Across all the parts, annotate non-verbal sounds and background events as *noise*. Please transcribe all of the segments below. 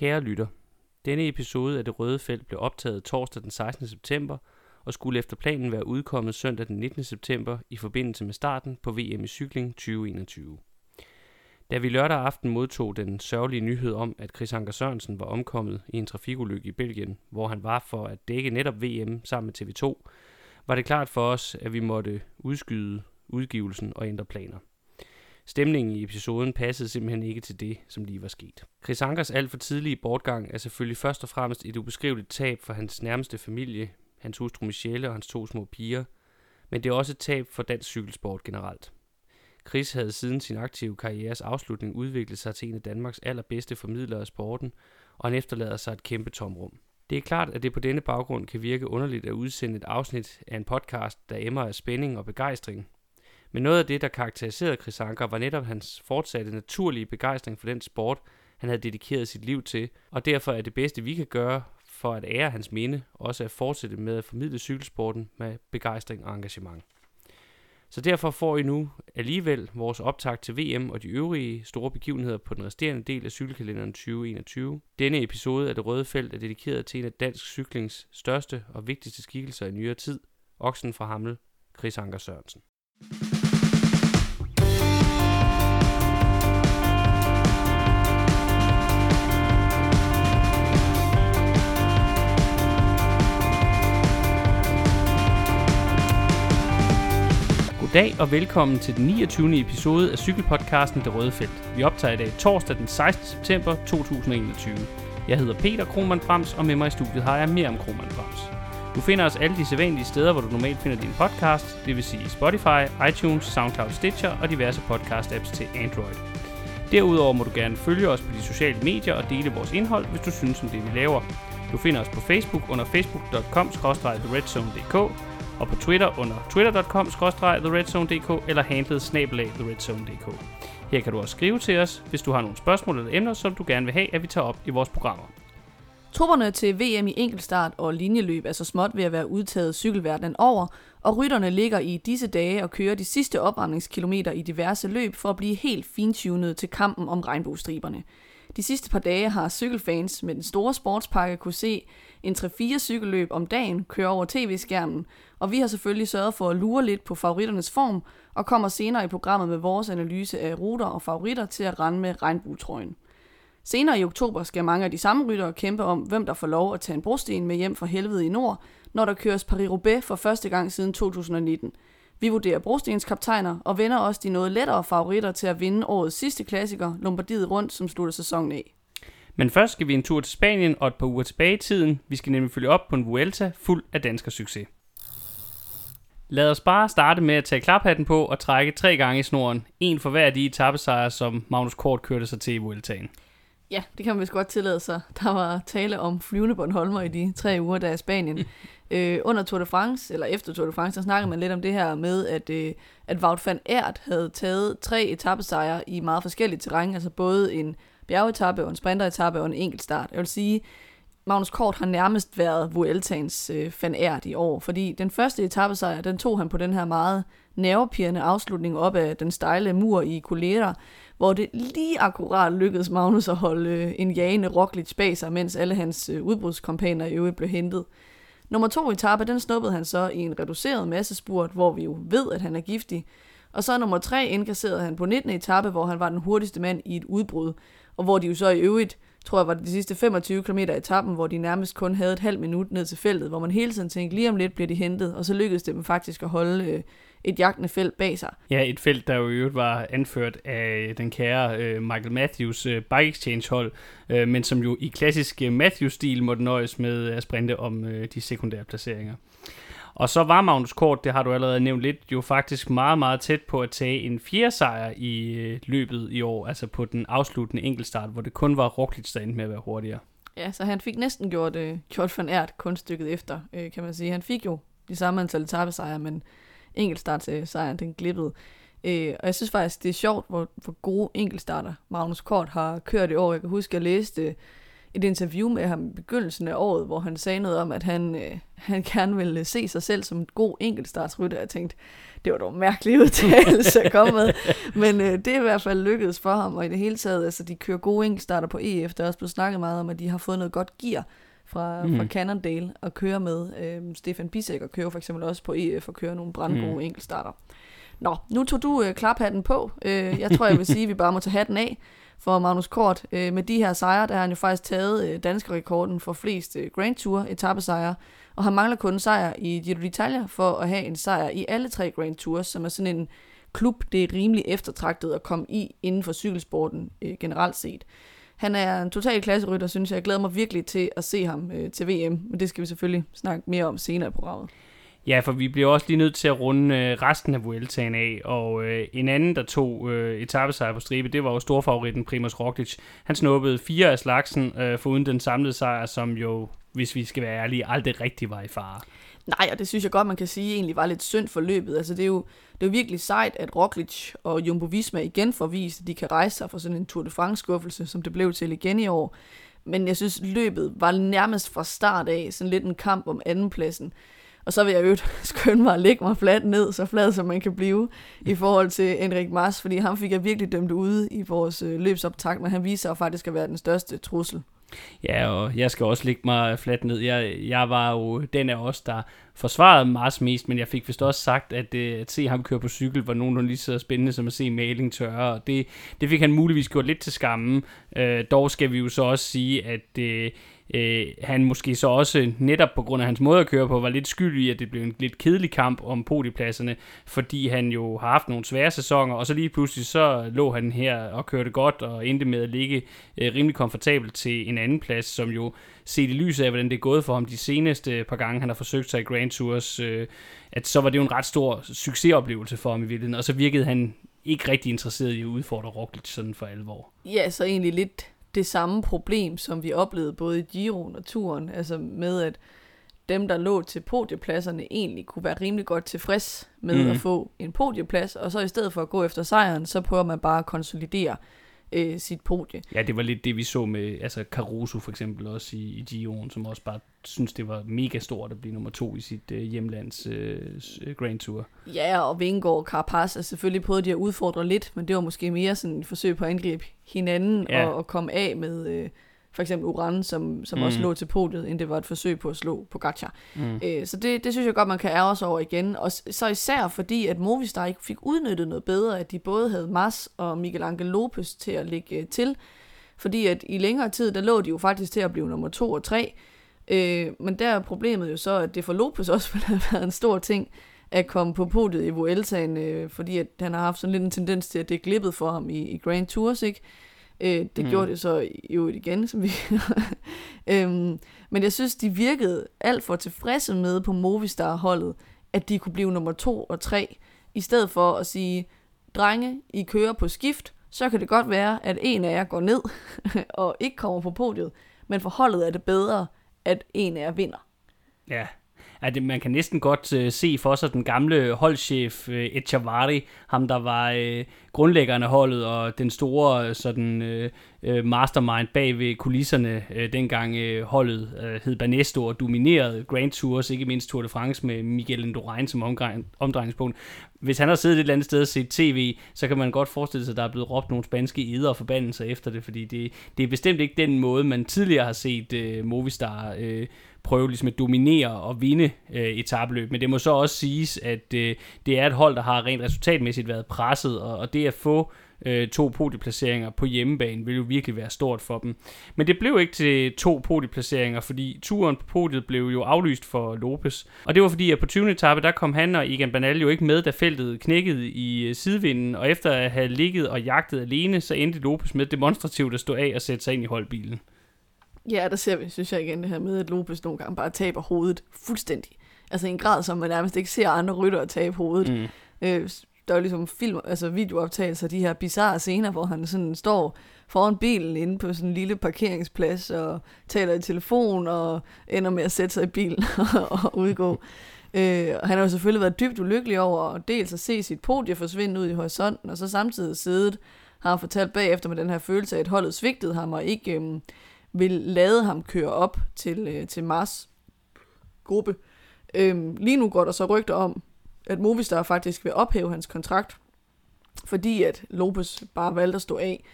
Kære lytter, denne episode af Det Røde Felt blev optaget torsdag den 16. september og skulle efter planen være udkommet søndag den 19. september i forbindelse med starten på VM i cykling 2021. Da vi lørdag aften modtog den sørgelige nyhed om, at Chris Anker Sørensen var omkommet i en trafikulykke i Belgien, hvor han var for at dække netop VM sammen med TV2, var det klart for os, at vi måtte udskyde udgivelsen og ændre planer. Stemningen i episoden passede simpelthen ikke til det, som lige var sket. Chris Ankers alt for tidlige bortgang er selvfølgelig først og fremmest et ubeskriveligt tab for hans nærmeste familie, hans hustru Michelle og hans to små piger, men det er også et tab for dansk cykelsport generelt. Chris havde siden sin aktive karrieres afslutning udviklet sig til en af Danmarks allerbedste formidlere af sporten, og han efterlader sig et kæmpe tomrum. Det er klart, at det på denne baggrund kan virke underligt at udsende et afsnit af en podcast, der emmer af spænding og begejstring. Men noget af det, der karakteriserede Chris Anker, var netop hans fortsatte naturlige begejstring for den sport, han havde dedikeret sit liv til, og derfor er det bedste, vi kan gøre for at ære hans minde, også at fortsætte med at formidle cykelsporten med begejstring og engagement. Så derfor får I nu alligevel vores optag til VM og de øvrige store begivenheder på den resterende del af cykelkalenderen 2021. Denne episode af Det Røde Felt er dedikeret til en af dansk cyklings største og vigtigste skikkelser i nyere tid, oksen fra Hamel, Chris Anker Sørensen. Goddag og velkommen til den 29. episode af cykelpodcasten Det Røde Felt. Vi optager i dag torsdag den 16. september 2021. Jeg hedder Peter Krohmann Brams, og med mig i studiet har jeg mere om Krohmann Brams. Du finder os alle de sædvanlige steder, hvor du normalt finder din podcast, det vil sige Spotify, iTunes, SoundCloud Stitcher og diverse podcast-apps til Android. Derudover må du gerne følge os på de sociale medier og dele vores indhold, hvis du synes om det, vi laver. Du finder os på Facebook under facebook.com-theredzone.dk og på Twitter under twitter.com-theredzone.dk eller handlet snabelag theredzone.dk. Her kan du også skrive til os, hvis du har nogle spørgsmål eller emner, som du gerne vil have, at vi tager op i vores programmer. Trupperne til VM i enkeltstart og linjeløb er så småt ved at være udtaget cykelverdenen over, og rytterne ligger i disse dage og kører de sidste opvarmningskilometer i diverse løb for at blive helt fintunet til kampen om regnbuestriberne. De sidste par dage har cykelfans med den store sportspakke kunne se en 3-4 cykelløb om dagen køre over tv-skærmen, og vi har selvfølgelig sørget for at lure lidt på favoritternes form, og kommer senere i programmet med vores analyse af ruter og favoritter til at rende med regnbuetrøjen. Senere i oktober skal mange af de samme ryttere kæmpe om, hvem der får lov at tage en brosten med hjem fra helvede i nord, når der køres Paris-Roubaix for første gang siden 2019. Vi vurderer brostenskaptajner og vender også de noget lettere favoritter til at vinde årets sidste klassiker, Lombardiet rundt, som slutter sæsonen af. Men først skal vi en tur til Spanien og et par uger tilbage i tiden. Vi skal nemlig følge op på en Vuelta fuld af dansker succes. Lad os bare starte med at tage klaphatten på og trække tre gange i snoren. En for hver af de etappesejre, som Magnus Kort kørte sig til i Vueltaen. Ja, det kan man vist godt tillade sig. Der var tale om flyvende Bornholmer i de tre uger, der er i Spanien øh, under Tour de France, eller efter Tour de France, der snakkede man lidt om det her med, at, øh, at Wout van Aert havde taget tre etappesejre i meget forskellige terræn, altså både en bjergetappe og en sprinteretappe og en enkeltstart. Jeg vil sige, Magnus Kort har nærmest været Vueltaens øh, Van Aert i år, fordi den første etappesejr, den tog han på den her meget nervepirrende afslutning op af den stejle mur i Colera, hvor det lige akkurat lykkedes Magnus at holde øh, en jagende Roglic bag sig, mens alle hans øh, udbrudskompaner i øvrigt blev hentet. Nummer to etape, den snuppede han så i en reduceret massespurt, hvor vi jo ved, at han er giftig. Og så nummer tre indkasserede han på 19. etape, hvor han var den hurtigste mand i et udbrud, og hvor de jo så i øvrigt tror jeg var det de sidste 25 km i etappen, hvor de nærmest kun havde et halvt minut ned til feltet, hvor man hele tiden tænkte, lige om lidt bliver de hentet, og så lykkedes det dem faktisk at holde øh, et jagtende felt bag sig. Ja, et felt, der jo i øvrigt var anført af den kære øh, Michael Matthews øh, Bike Exchange hold, øh, men som jo i klassisk øh, Matthews-stil måtte nøjes med at sprinte om øh, de sekundære placeringer. Og så var Magnus Kort, det har du allerede nævnt lidt, jo faktisk meget, meget tæt på at tage en fjerde sejr i øh, løbet i år, altså på den afsluttende enkeltstart, hvor det kun var Roglic, der endte med at være hurtigere. Ja, så han fik næsten gjort, øh, gjort Van Aert kunststykket efter, øh, kan man sige. Han fik jo de samme antal etappesejre, men enkeltstartsejren, den glippede. Øh, og jeg synes faktisk, det er sjovt, hvor, hvor gode enkeltstarter Magnus Kort har kørt i år. Jeg kan huske, jeg læste øh, et interview med ham i begyndelsen af året, hvor han sagde noget om, at han, øh, han gerne ville se sig selv som en god enkeltstartsrytter. Jeg tænkte, det var dog en mærkelig *laughs* udtalelse at komme med. Men øh, det er i hvert fald lykkedes for ham, og i det hele taget, altså de kører gode enkeltstarter på EF. Der er også blevet snakket meget om, at de har fået noget godt gear fra, mm. fra Cannondale at køre med. Øh, Stefan Bisek og kører for eksempel også på EF og kører nogle brandgode mm. enkeltstarter. Nå, nu tog du øh, klaphatten på. Øh, jeg tror, jeg vil sige, at vi bare må tage hatten af for Magnus Kort. Øh, med de her sejre, der har han jo faktisk taget øh, danske rekorden for flest øh, Grand Tour etappesejre, og han mangler kun en sejr i Giro d'Italia for at have en sejr i alle tre Grand Tours, som er sådan en klub, det er rimelig eftertragtet at komme i inden for cykelsporten øh, generelt set. Han er en total klasserytter, synes jeg. Jeg glæder mig virkelig til at se ham øh, til VM, men det skal vi selvfølgelig snakke mere om senere i programmet. Ja, for vi bliver også lige nødt til at runde øh, resten af Vueltaen af, og øh, en anden, der tog øh, etappesejr på stribe, det var jo storfavoritten Primoz Roglic. Han snuppede fire af slagsen, øh, foruden den samlede sejr, som jo, hvis vi skal være ærlige, aldrig rigtig var i fare. Nej, og det synes jeg godt, man kan sige, egentlig var lidt synd for løbet. Altså, det er jo, det er virkelig sejt, at Roglic og Jumbo Visma igen får vist, at de kan rejse sig fra sådan en Tour de France-skuffelse, som det blev til igen i år. Men jeg synes, løbet var nærmest fra start af sådan lidt en kamp om andenpladsen. Og så vil jeg jo *laughs* skynde mig at lægge mig fladt ned, så flad som man kan blive, i forhold til Enrik Mars, fordi ham fik jeg virkelig dømt ude i vores øh, løbsoptakt, men han viser sig faktisk at være den største trussel. Ja, og jeg skal også lægge mig fladt ned. Jeg, jeg var jo den af os, der forsvarede Mars mest, men jeg fik vist også sagt, at, øh, at se ham køre på cykel var nogenlunde lige så spændende som at se maling tørre, og det, det fik han muligvis gjort lidt til skammen. Øh, dog skal vi jo så også sige, at øh, øh, han måske så også netop på grund af hans måde at køre på, var lidt skyld i, at det blev en lidt kedelig kamp om podiepladserne, fordi han jo har haft nogle svære sæsoner, og så lige pludselig så lå han her og kørte godt, og endte med at ligge øh, rimelig komfortabelt til en anden plads, som jo set i lyset af, hvordan det er gået for ham de seneste par gange, han har forsøgt sig i Grand Tours, øh, at så var det jo en ret stor succesoplevelse for ham i virkeligheden, og så virkede han ikke rigtig interesseret i at udfordre Roglic sådan for alvor. Ja, så egentlig lidt det samme problem, som vi oplevede både i Giroen og turen, altså med at dem, der lå til podiepladserne, egentlig kunne være rimelig godt tilfreds med mm. at få en podieplads, og så i stedet for at gå efter sejren, så prøver man bare at konsolidere øh, sit podie. Ja, det var lidt det, vi så med altså Caruso for eksempel også i, i Giroen, som også bare synes, det var mega stort at blive nummer to i sit øh, hjemlands øh, Grand Tour. Ja, og Vingård og Carapaz er selvfølgelig prøvet de at udfordre lidt, men det var måske mere sådan et forsøg på at angribe hinanden ja. og, og komme af med... Øh, for eksempel Uran, som, som mm. også lå til podiet, inden det var et forsøg på at slå på Gacha. Mm. Øh, så det, det synes jeg godt, man kan ære sig over igen. Og så især fordi, at Movistar ikke fik udnyttet noget bedre, at de både havde Mas og Miguel Angel Lopez til at ligge øh, til. Fordi at i længere tid, der lå de jo faktisk til at blive nummer to og tre. Øh, men der er problemet jo så, at det for Lopez også *laughs* ville have været en stor ting, at komme på podiet i Vueltaen, øh, fordi at han har haft sådan lidt en tendens til, at det er glippet for ham i, i Grand Tours, ikke? Øh, det mm. gjorde det så jo igen, som vi... *laughs* øhm, men jeg synes, de virkede alt for tilfredse med på Movistar-holdet, at de kunne blive nummer to og tre, i stedet for at sige, drenge, I kører på skift, så kan det godt være, at en af jer går ned *laughs* og ikke kommer på podiet, men for holdet er det bedre, at en af jer vinder. Ja, at man kan næsten godt øh, se for sig den gamle holdchef øh, Echavari, ham der var øh, grundlæggeren af holdet og den store øh, sådan øh, øh, mastermind bag ved kulisserne, øh, dengang øh, holdet øh, hed Banesto og dominerede Grand Tours, ikke mindst Tour de France med Miguel Indurain som omdrejningspunkt. Hvis han har siddet et eller andet sted og set tv, så kan man godt forestille sig, at der er blevet råbt nogle spanske eder og forbandelser efter det, fordi det, det er bestemt ikke den måde, man tidligere har set øh, Movistar øh, prøve ligesom at dominere og vinde øh, etabløb. Men det må så også siges, at øh, det er et hold, der har rent resultatmæssigt været presset, og, og det at få øh, to podieplaceringer på hjemmebane vil jo virkelig være stort for dem. Men det blev ikke til to podieplaceringer, fordi turen på podiet blev jo aflyst for Lopez. Og det var fordi, at på 20. etape, der kom han og Egan Bernal jo ikke med, da feltet knækkede i øh, sidevinden, og efter at have ligget og jagtet alene, så endte Lopez med demonstrativt at stå af og sætte sig ind i holdbilen. Ja, der ser vi, synes jeg igen, det her med, at Lopez nogle gange bare taber hovedet fuldstændig. Altså i en grad, som man nærmest ikke ser andre ryttere tabe hovedet. Mm. Øh, der er ligesom film, altså videooptagelser af de her bizarre scener, hvor han sådan står foran bilen inde på sådan en lille parkeringsplads og taler i telefon og ender med at sætte sig i bilen *laughs* og udgå. Øh, han har jo selvfølgelig været dybt ulykkelig over dels at se sit podie forsvinde ud i horisonten, og så samtidig siddet, har han fortalt bagefter med den her følelse af, at holdet svigtede ham og ikke øhm, vil lade ham køre op til, øh, til Mars gruppe. Øhm, lige nu går der så rygter om, at Movistar faktisk vil ophæve hans kontrakt, fordi at Lopez bare valgte at stå af.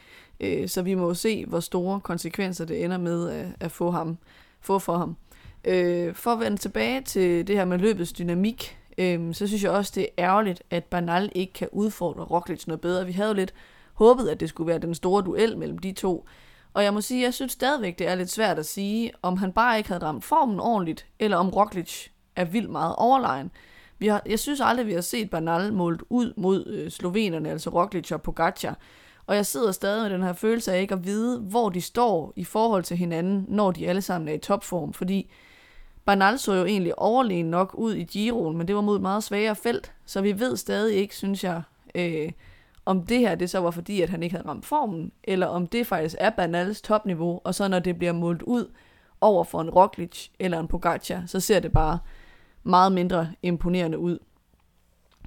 Øh, så vi må jo se, hvor store konsekvenser det ender med at, at få, ham, få for ham. Øh, for at vende tilbage til det her med løbets dynamik, øh, så synes jeg også, det er ærgerligt, at Banal ikke kan udfordre Roglic noget bedre. Vi havde jo lidt håbet, at det skulle være den store duel mellem de to. Og jeg må sige, jeg synes stadigvæk, det er lidt svært at sige, om han bare ikke havde ramt formen ordentligt, eller om Roglic er vildt meget overlegen. Vi har, jeg synes aldrig, vi har set Bernal målt ud mod øh, slovenerne, altså Roglic og Pogacar. Og jeg sidder stadig med den her følelse af ikke at vide, hvor de står i forhold til hinanden, når de alle sammen er i topform. Fordi Bernal så jo egentlig overlegen nok ud i Giroen, men det var mod et meget svagere felt. Så vi ved stadig ikke, synes jeg, øh, om det her det så var fordi, at han ikke havde ramt formen, eller om det faktisk er Bernals topniveau, og så når det bliver målt ud over for en Roglic eller en Pogacar, så ser det bare meget mindre imponerende ud.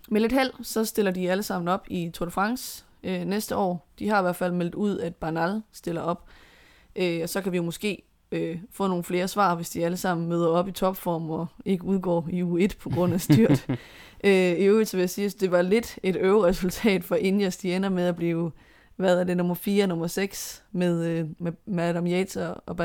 Med lidt held, så stiller de alle sammen op i Tour de France øh, næste år. De har i hvert fald meldt ud, at Bernal stiller op. Øh, og så kan vi jo måske øh, få nogle flere svar, hvis de alle sammen møder op i topform og ikke udgår i u 1 på grund af styrt. *laughs* øh, I øvrigt så vil jeg sige, at det var lidt et øveresultat for Indias, De ender med at blive, hvad er det, nummer 4 nummer 6 med, øh, med, med Adam Yates og, og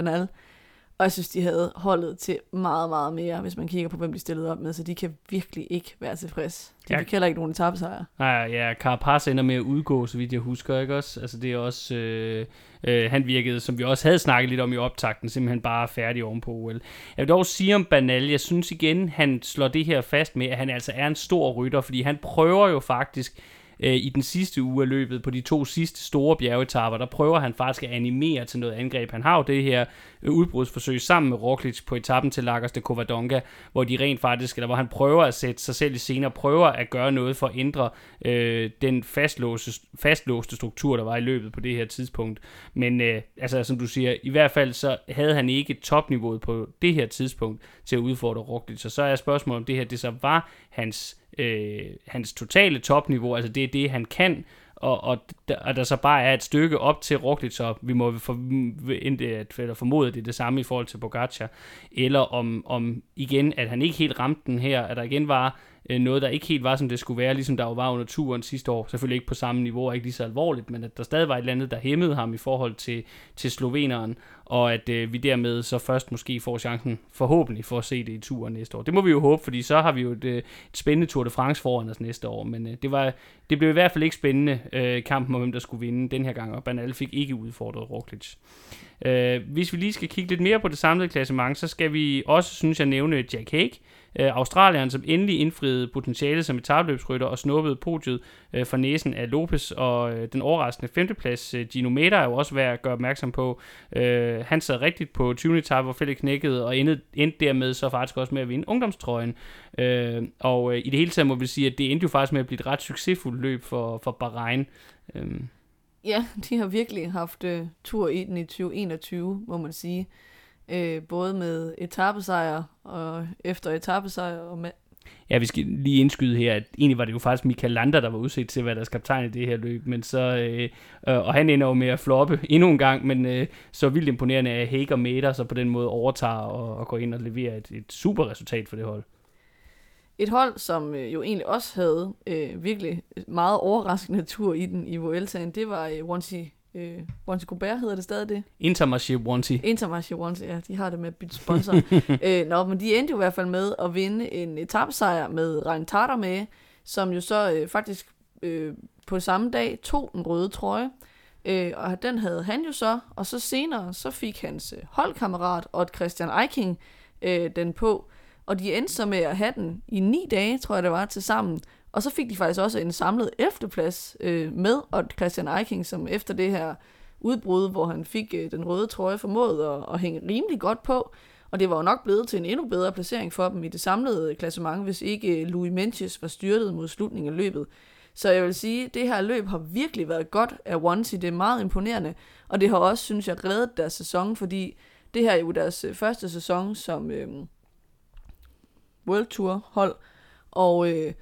og jeg synes, de havde holdet til meget, meget mere, hvis man kigger på, hvem de stillede op med, så de kan virkelig ikke være tilfreds. De ja. fik heller ikke nogen etappesejre. Nej, ja, Carapaz ender med at udgå, så vidt jeg husker, ikke også? Altså det er også, øh, øh, han virkede, som vi også havde snakket lidt om i optakten, simpelthen bare færdig oven på OL. Jeg vil dog sige om Banal, jeg synes igen, han slår det her fast med, at han altså er en stor rytter, fordi han prøver jo faktisk øh, i den sidste uge af løbet, på de to sidste store bjergetapper, der prøver han faktisk at animere til noget angreb. Han har jo det her øh, udbrudsforsøg sammen med Roglic på etappen til Lagos de Covadonga, hvor de rent faktisk, eller hvor han prøver at sætte sig selv i scene og prøver at gøre noget for at ændre øh, den fastlåste, fastlåste struktur, der var i løbet på det her tidspunkt. Men øh, altså, som du siger, i hvert fald så havde han ikke topniveauet på det her tidspunkt til at udfordre Roglic. Så så er spørgsmålet, om det her det så var hans øh, hans totale topniveau, altså det er det, han kan, og, og, og der så bare er et stykke op til Roglic, så vi må for, eller formode, at det er det samme i forhold til Pogacar, eller om, om igen, at han ikke helt ramte den her, at der igen var øh, noget, der ikke helt var, som det skulle være, ligesom der jo var under turen sidste år. Selvfølgelig ikke på samme niveau, og ikke lige så alvorligt, men at der stadig var et eller andet, der hæmmede ham i forhold til, til sloveneren, og at øh, vi dermed så først måske får chancen forhåbentlig for at se det i turen næste år. Det må vi jo håbe, fordi så har vi jo et, øh, et spændende Tour de France foran os næste år, men øh, det, var, det blev i hvert fald ikke spændende øh, kampen om, hvem der skulle vinde den her gang, og Bernal fik ikke udfordret Roglic. Øh, hvis vi lige skal kigge lidt mere på det samlede klassement, så skal vi også, synes jeg, nævne Jack Hague, øh, Australieren, som endelig indfriede potentiale som etabløbsrytter og snuppede podiet øh, for næsen af Lopez, og øh, den overraskende femteplads, øh, Gino Meta, er jo også værd at gøre opmærksom på. Øh, han sad rigtigt på 20. etape, hvor Felix knækkede, og endte, endte dermed så faktisk også med at vinde ungdomstrøjen. Øh, og øh, i det hele taget må vi sige, at det endte jo faktisk med at blive et ret succesfuldt løb for, for Bahrain. Øh. Ja, de har virkelig haft uh, tur i den i 2021, må man sige. Uh, både med etappesejr og efter etappesejr og med, Ja, vi skal lige indskyde her, at egentlig var det jo faktisk Michael Lander, der var udset til, hvad der skal kaptajn i det her løb, men så, øh, øh, og han ender jo med at floppe endnu en gang, men øh, så vildt imponerende at Hager Meter så på den måde overtager og, og går ind og leverer et, et super resultat for det hold. Et hold, som øh, jo egentlig også havde øh, virkelig meget overraskende tur i den i Vueltaen, det var øh, Wansi øh, Wansi Gobert hedder det stadig det? Intermarché Wansi. Intermarché Wansi, ja, de har det med at bytte sponsor. *laughs* øh, nå, men de endte jo i hvert fald med at vinde en etappesejr med Rein Tarter med, som jo så øh, faktisk øh, på samme dag tog den røde trøje. Øh, og den havde han jo så, og så senere så fik hans øh, holdkammerat og Christian Eiking øh, den på. Og de endte så med at have den i ni dage, tror jeg det var, til sammen. Og så fik de faktisk også en samlet efterplads øh, med, og Christian Eiking, som efter det her udbrud, hvor han fik øh, den røde trøje, formåede at, at hænge rimelig godt på. Og det var jo nok blevet til en endnu bedre placering for dem i det samlede klassement, hvis ikke øh, Louis Menches var styrtet mod slutningen af løbet. Så jeg vil sige, at det her løb har virkelig været godt af Onesie. Det er meget imponerende. Og det har også, synes jeg, reddet deres sæson, fordi det her er jo deres øh, første sæson som øh, World Tour hold. Og øh,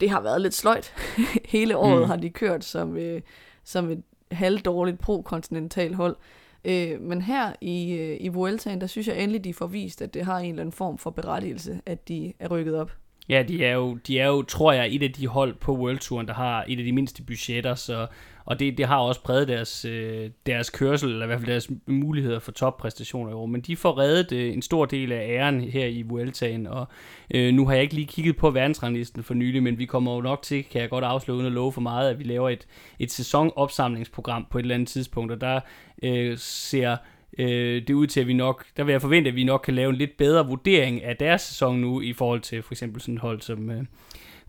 det har været lidt sløjt. *laughs* Hele året mm. har de kørt som, øh, som et halvdårligt pro-kontinental hold. Øh, men her i, øh, i Vueltaen, der synes jeg endelig, de får vist, at det har en eller anden form for berettigelse, at de er rykket op. Ja, de er jo, de er jo tror jeg, et af de hold på World Touren, der har et af de mindste budgetter, så, og det, det har også præget deres, øh, deres kørsel, eller i hvert fald deres muligheder for toppræstationer i år. Men de får reddet øh, en stor del af æren her i Vueltaen, og øh, nu har jeg ikke lige kigget på verdensranglisten for nylig, men vi kommer jo nok til, kan jeg godt afslå uden at love for meget, at vi laver et, et sæsonopsamlingsprogram på et eller andet tidspunkt, og der øh, ser øh, det ud til, at vi nok, der vil jeg forvente, at vi nok kan lave en lidt bedre vurdering af deres sæson nu, i forhold til for eksempel sådan et hold som øh,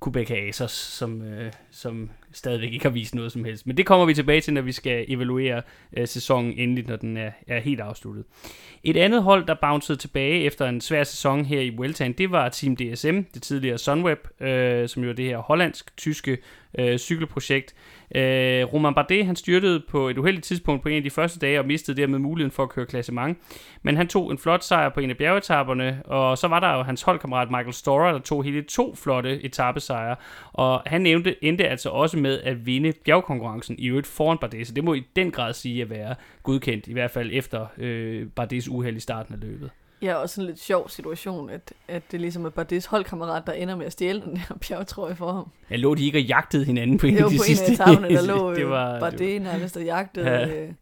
Quebec Asos, som, øh, som stadigvæk ikke har vist noget som helst. Men det kommer vi tilbage til, når vi skal evaluere øh, sæsonen endeligt, når den er, er helt afsluttet. Et andet hold, der bouncede tilbage efter en svær sæson her i Vueltaen, det var Team DSM, det tidligere Sunweb, øh, som jo er det her hollandsk-tyske øh, cykelprojekt. Øh, Roman Bardet, han styrtede på et uheldigt tidspunkt på en af de første dage og mistede dermed muligheden for at køre klassement. Men han tog en flot sejr på en af bjergetapperne, og så var der jo hans holdkammerat Michael Storer, der tog hele to flotte etappesejre. Og han nævnte, endte altså også med at vinde bjergkonkurrencen i øvrigt foran Bardet, så det må i den grad sige at være godkendt, i hvert fald efter øh, Bardets uheld i starten af løbet. Ja, og sådan en lidt sjov situation, at, at det ligesom er Bardets holdkammerat, der ender med at stjæle den der bjergtrøje for ham. Ja, lå de ikke og jagtede hinanden på en *laughs* af de på sidste? en af der lå *laughs* det var, Bardet det var... nærmest og jagtede ja. øh,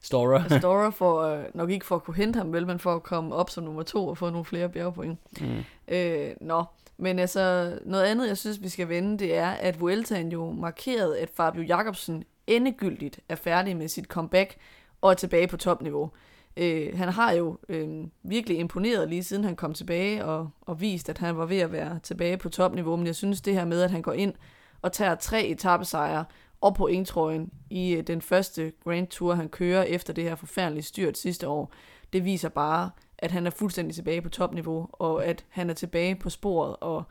Storer. Storer for, øh, nok ikke for at kunne hente ham, vel, men for at komme op som nummer to og få nogle flere bjergpoint. Mm. Øh, nå, men altså, noget andet, jeg synes, vi skal vende, det er, at Vueltaen jo markerede, at Fabio Jacobsen endegyldigt er færdig med sit comeback og er tilbage på topniveau. Øh, han har jo øh, virkelig imponeret lige siden han kom tilbage og, og vist, at han var ved at være tilbage på topniveau. Men jeg synes det her med, at han går ind og tager tre etappesejre og på trøjen i øh, den første Grand Tour, han kører efter det her forfærdelige styrt sidste år, det viser bare, at han er fuldstændig tilbage på topniveau, og at han er tilbage på sporet og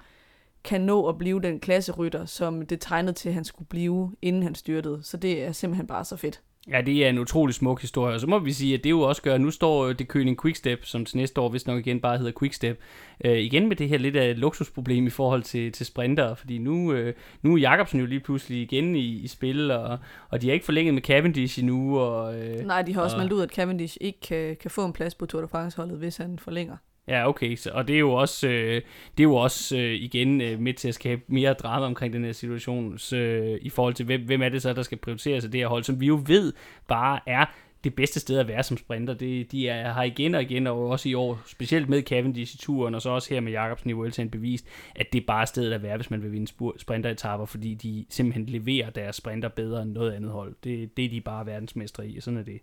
kan nå at blive den klasserytter, som det tegnede til, at han skulle blive, inden han styrtede. Så det er simpelthen bare så fedt. Ja, det er en utrolig smuk historie, og så må vi sige, at det jo også gør, at nu står det Køning Quickstep, som til næste år hvis nok igen bare hedder Quickstep, øh, igen med det her lidt af luksusproblem i forhold til, til sprinter, fordi nu, øh, nu er Jacobsen jo lige pludselig igen i, i spil, og, og de er ikke forlænget med Cavendish endnu. Og, øh, Nej, de har også og, meldt ud, at Cavendish ikke kan, kan få en plads på Tour de France-holdet, hvis han forlænger. Ja, okay, så, og det er jo også, øh, det er jo også øh, igen øh, med til at skabe mere drama omkring den her situation, så, øh, i forhold til, hvem, hvem er det så, der skal prioriteres af det her hold, som vi jo ved bare er det bedste sted at være som sprinter. Det, de er, har igen og igen, og også i år, specielt med Cavendish i turen, og så også her med Jacobsen i Vueltaen bevist, at det er bare stedet at være, hvis man vil vinde sprinteretapper, fordi de simpelthen leverer deres sprinter bedre end noget andet hold. Det, det er de bare verdensmestre i, og sådan er det.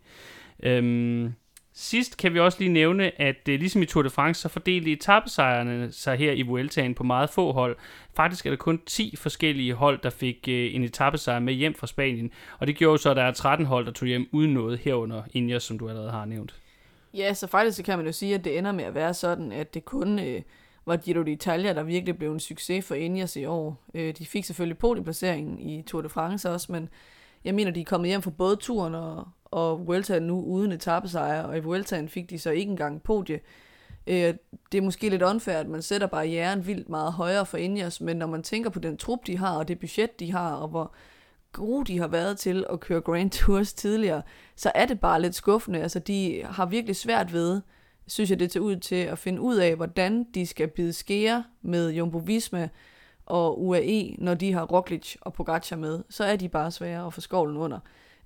Øhm, Sidst kan vi også lige nævne, at øh, ligesom i Tour de France, så fordelte etappesejrene sig her i Vueltaen på meget få hold. Faktisk er der kun 10 forskellige hold, der fik øh, en etappesejr med hjem fra Spanien. Og det gjorde så, at der er 13 hold, der tog hjem uden noget herunder Ineos, som du allerede har nævnt. Ja, så faktisk så kan man jo sige, at det ender med at være sådan, at det kun øh, var Giro d'Italia, der virkelig blev en succes for Ineos i år. Øh, de fik selvfølgelig podiumplaceringen i Tour de France også, men jeg mener, de er kommet hjem fra både turen og, og Vuelta nu uden etappesejr, og i Vueltaen fik de så ikke engang podie. Øh, det er måske lidt unfair, at man sætter barrieren vildt meget højere for Ingers, men når man tænker på den trup, de har, og det budget, de har, og hvor gode de har været til at køre Grand Tours tidligere, så er det bare lidt skuffende. Altså, de har virkelig svært ved, synes jeg, det tager ud til at finde ud af, hvordan de skal bide skære med Jumbo Visma og UAE, når de har Roglic og Pogacar med. Så er de bare svære at få skovlen under.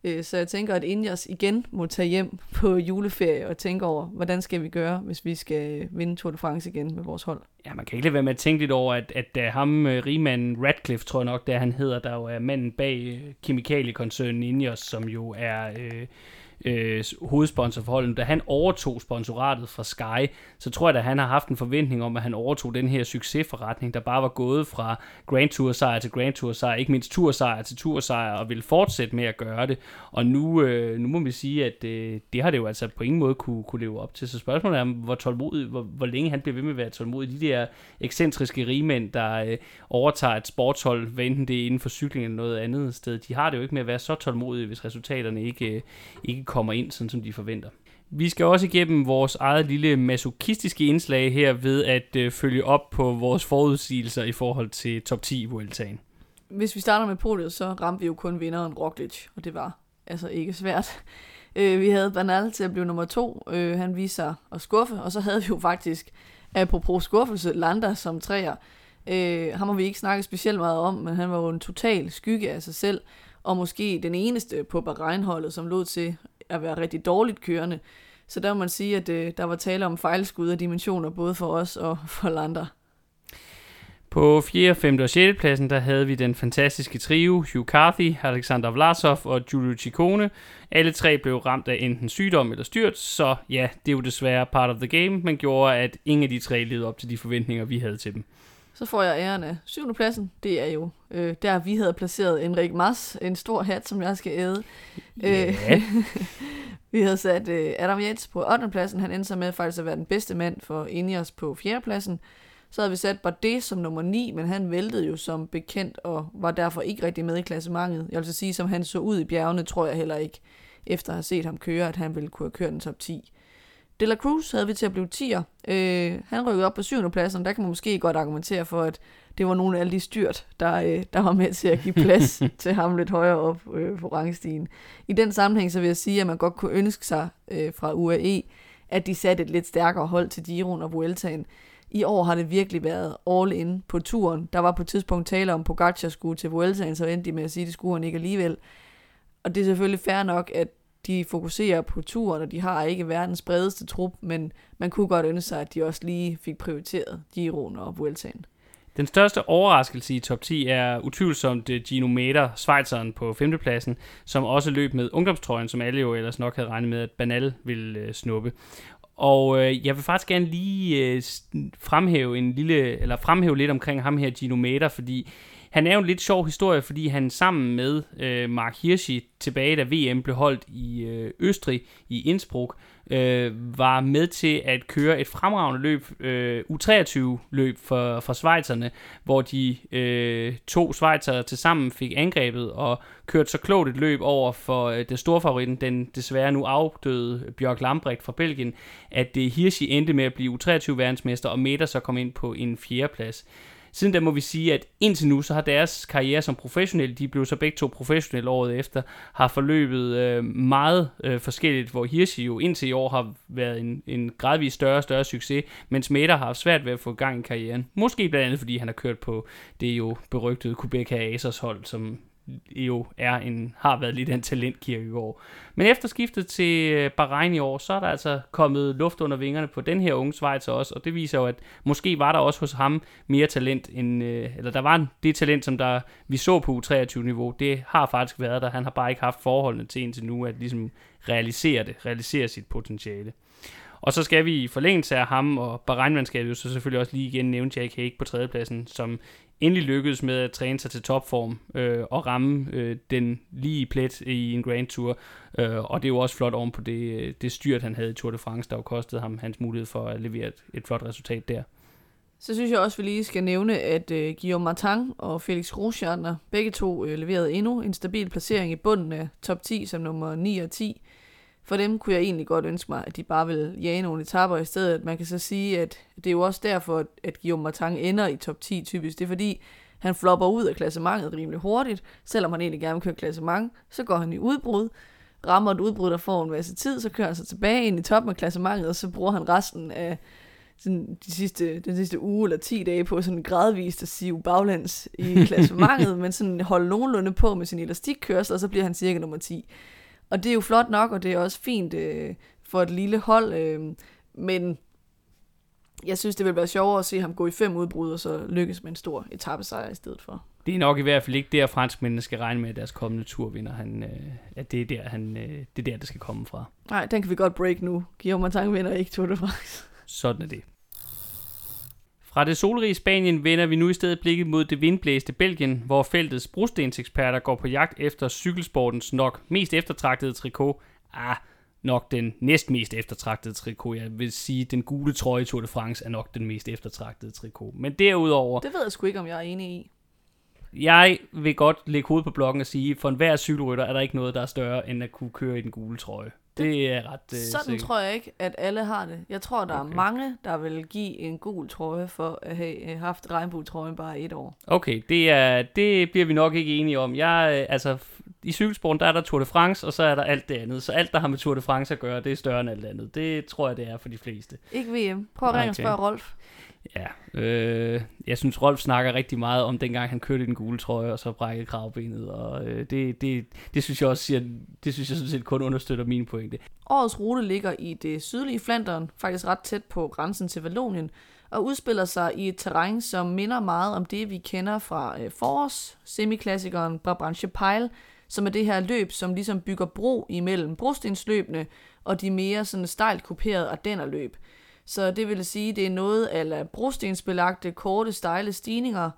Øh, så jeg tænker, at Indias igen må tage hjem på juleferie og tænke over, hvordan skal vi gøre, hvis vi skal øh, vinde Tour de France igen med vores hold. Ja, man kan ikke lade være med at tænke lidt over, at, at, at ham, øh, rigmanden Radcliffe, tror jeg nok, der han hedder, der jo er manden bag kemikaliekoncernen Ingers, som jo er... Øh, øh, hovedsponsor for holdet, da han overtog sponsoratet fra Sky, så tror jeg, at han har haft en forventning om, at han overtog den her succesforretning, der bare var gået fra Grand Tour sejr til Grand Tour sejr, ikke mindst Tour sejr til Tour sejr, og ville fortsætte med at gøre det. Og nu, øh, nu må vi sige, at øh, det har det jo altså på ingen måde kunne, kunne leve op til. Så spørgsmålet er, hvor tålmodig, hvor, hvor længe han bliver ved med at være tålmodig. De der ekscentriske rigmænd, der øh, overtager et sportshold, hvad enten det er inden for cykling eller noget andet sted, de har det jo ikke med at være så tålmodige, hvis resultaterne ikke, øh, ikke kommer ind, sådan som de forventer. Vi skal også igennem vores eget lille masochistiske indslag her ved at øh, følge op på vores forudsigelser i forhold til top 10 i Vueltaen. Hvis vi starter med podiet, så ramte vi jo kun vinderen Roglic, og det var altså ikke svært. Øh, vi havde Bernal til at blive nummer to. Øh, han viste sig at skuffe. Og så havde vi jo faktisk, apropos skuffelse, Landa som træer. Øh, ham har vi ikke snakket specielt meget om, men han var jo en total skygge af sig selv. Og måske den eneste på Bahrein-holdet, som lod til at være rigtig dårligt kørende. Så der må man sige, at øh, der var tale om fejlskud af dimensioner, både for os og *laughs* for Lander. På 4., 5. og 6. pladsen, der havde vi den fantastiske trio, Hugh Carthy, Alexander Vlasov og Giulio Ciccone. Alle tre blev ramt af enten sygdom eller styrt, så ja, det er jo desværre part of the game, men gjorde, at ingen af de tre levede op til de forventninger, vi havde til dem. Så får jeg æren af 7. pladsen. Det er jo øh, der, vi havde placeret Enrik Mas, en stor hat, som jeg skal æde. Ja. Øh, *laughs* vi havde sat øh, Adam Yates på 8. pladsen. Han endte så med faktisk at være den bedste mand for Ineos på 4. pladsen. Så havde vi sat Bardet som nummer 9, men han væltede jo som bekendt og var derfor ikke rigtig med i klassementet. Jeg vil så sige, som han så ud i bjergene, tror jeg heller ikke, efter at have set ham køre, at han ville kunne have kørt den top 10. De La Cruz havde vi til at blive 10'er. Øh, han rykkede op på 7. pladsen, der kan man måske godt argumentere for, at det var nogle af alle de styrt, der, øh, der var med til at give plads *laughs* til ham lidt højere op øh, på rangstigen. I den sammenhæng så vil jeg sige, at man godt kunne ønske sig øh, fra UAE, at de satte et lidt stærkere hold til Giroen og Vueltaen. I år har det virkelig været all in på turen. Der var på et tidspunkt tale om, Pogacar skulle til Vueltaen, så endte de med at sige, at det skulle han ikke alligevel. Og det er selvfølgelig fair nok, at de fokuserer på turen, og de har ikke verdens bredeste trup, men man kunne godt ønske sig, at de også lige fik prioriteret Giroen og Vueltaen. Den største overraskelse i top 10 er utvivlsomt eh, Gino Meter, Schweizeren på 5. pladsen, som også løb med ungdomstrøjen, som alle jo ellers nok havde regnet med, at Banal ville eh, snuppe. Og øh, jeg vil faktisk gerne lige øh, fremhæve en lille, eller fremhæve lidt omkring ham her, Gino Meter, fordi han er jo en lidt sjov historie, fordi han sammen med øh, Mark Hirschi tilbage, da VM blev holdt i øh, Østrig, i Innsbruck, øh, var med til at køre et fremragende løb, øh, U23-løb for, for Schweizerne, hvor de øh, to Schweizere til sammen fik angrebet og kørte så klogt et løb over for øh, den store favoritten, den desværre nu afdøde Bjørk Lambrecht fra Belgien, at det Hirschi endte med at blive U23-verdensmester, og Meta så kom ind på en fjerdeplads. Siden da må vi sige, at indtil nu, så har deres karriere som professionelle, de blev så begge to professionelle året efter, har forløbet øh, meget øh, forskelligt, hvor Hirschi jo indtil i år har været en, en gradvis større og større succes, mens Meta har haft svært ved at få gang i karrieren. Måske blandt andet, fordi han har kørt på det jo berygtede Quebec Asos hold, som jo er en, har været lidt en talentkirke i år. Men efter skiftet til øh, Bahrain i år, så er der altså kommet luft under vingerne på den her unge Schweizer også, og det viser jo, at måske var der også hos ham mere talent, end, øh, eller der var det talent, som der vi så på U23-niveau, det har faktisk været der. Han har bare ikke haft forholdene til indtil nu at ligesom realisere det, realisere sit potentiale. Og så skal vi i forlængelse af ham og Bahrain-mandskabet jo så selvfølgelig også lige igen nævne Jack Hague på tredjepladsen, som endelig lykkedes med at træne sig til topform øh, og ramme øh, den lige plet i en Grand Tour. Øh, og det er jo også flot oven på det, øh, det styrt, han havde i Tour de France, der jo kostede ham hans mulighed for at levere et, et flot resultat der. Så synes jeg også, at vi lige skal nævne, at øh, Guillaume Martin og Felix Grosjean begge to øh, leverede endnu en stabil placering i bunden af top 10 som nummer 9 og 10. For dem kunne jeg egentlig godt ønske mig, at de bare vil jage nogle etapper i stedet. Man kan så sige, at det er jo også derfor, at Guillaume Martin ender i top 10 typisk. Det er fordi, han flopper ud af klassementet rimelig hurtigt. Selvom han egentlig gerne vil køre klassement, så går han i udbrud. Rammer et udbrud, der får en masse tid, så kører han sig tilbage ind i toppen af klassementet, og så bruger han resten af sådan de sidste, den sidste uge eller 10 dage på sådan gradvist at sive baglands i *laughs* klassementet, men sådan holde nogenlunde på med sin elastikkørsel, og så bliver han cirka nummer 10. Og det er jo flot nok, og det er også fint øh, for et lille hold, øh, men jeg synes, det vil være sjovere at se ham gå i fem udbrud, og så lykkes med en stor etappesejr i stedet for. Det er nok i hvert fald ikke der, franskmændene skal regne med, at deres kommende turvinder, han, øh, at det er, der, han, øh, det er der, det skal komme fra. Nej, den kan vi godt break nu. Guillaume Martin vinder ikke Tour de France. Sådan er det. Fra det solrige Spanien vender vi nu i stedet blikket mod det vindblæste Belgien, hvor feltets brostenseksperter går på jagt efter cykelsportens nok mest eftertragtede trikot. Ah, nok den næstmest eftertragtede trikot. Jeg vil sige, den gule trøje Tour de France er nok den mest eftertragtede trikot. Men derudover... Det ved jeg sgu ikke, om jeg er enig i. Jeg vil godt lægge hovedet på blokken og sige, for enhver cykelrytter er der ikke noget, der er større, end at kunne køre i den gule trøje. Det er ret uh, Sådan sikkert. tror jeg ikke, at alle har det. Jeg tror, der Okay. er mange, der vil give en gul trøje for at have øh, haft regnbuetrøjen bare et år. Okay, det, er, det bliver vi nok ikke enige om. Jeg, øh, altså, i cykelsporten, der er der Tour de France, og så er der alt det andet. Så alt, der har med Tour de France at gøre, det er større end alt andet. Det tror jeg, det er for de fleste. Ikke VM. Prøv at ringe okay. og spørge Rolf. Ja, øh, jeg synes, Rolf snakker rigtig meget om dengang, han kørte i den gule trøje, og så brækkede kravbenet, og øh, det, det, det, synes jeg også siger, det synes jeg sådan set kun understøtter mine pointe. Årets rute ligger i det sydlige Flandern, faktisk ret tæt på grænsen til Vallonien, og udspiller sig i et terræn, som minder meget om det, vi kender fra øh, forårs, semiklassikeren Brabantse Pejl, som er det her løb, som ligesom bygger bro imellem brostensløbene og de mere sådan stejlt kuperede Ardennerløb. Så det vil sige, det er noget af brostensbelagte, korte, stejle stigninger,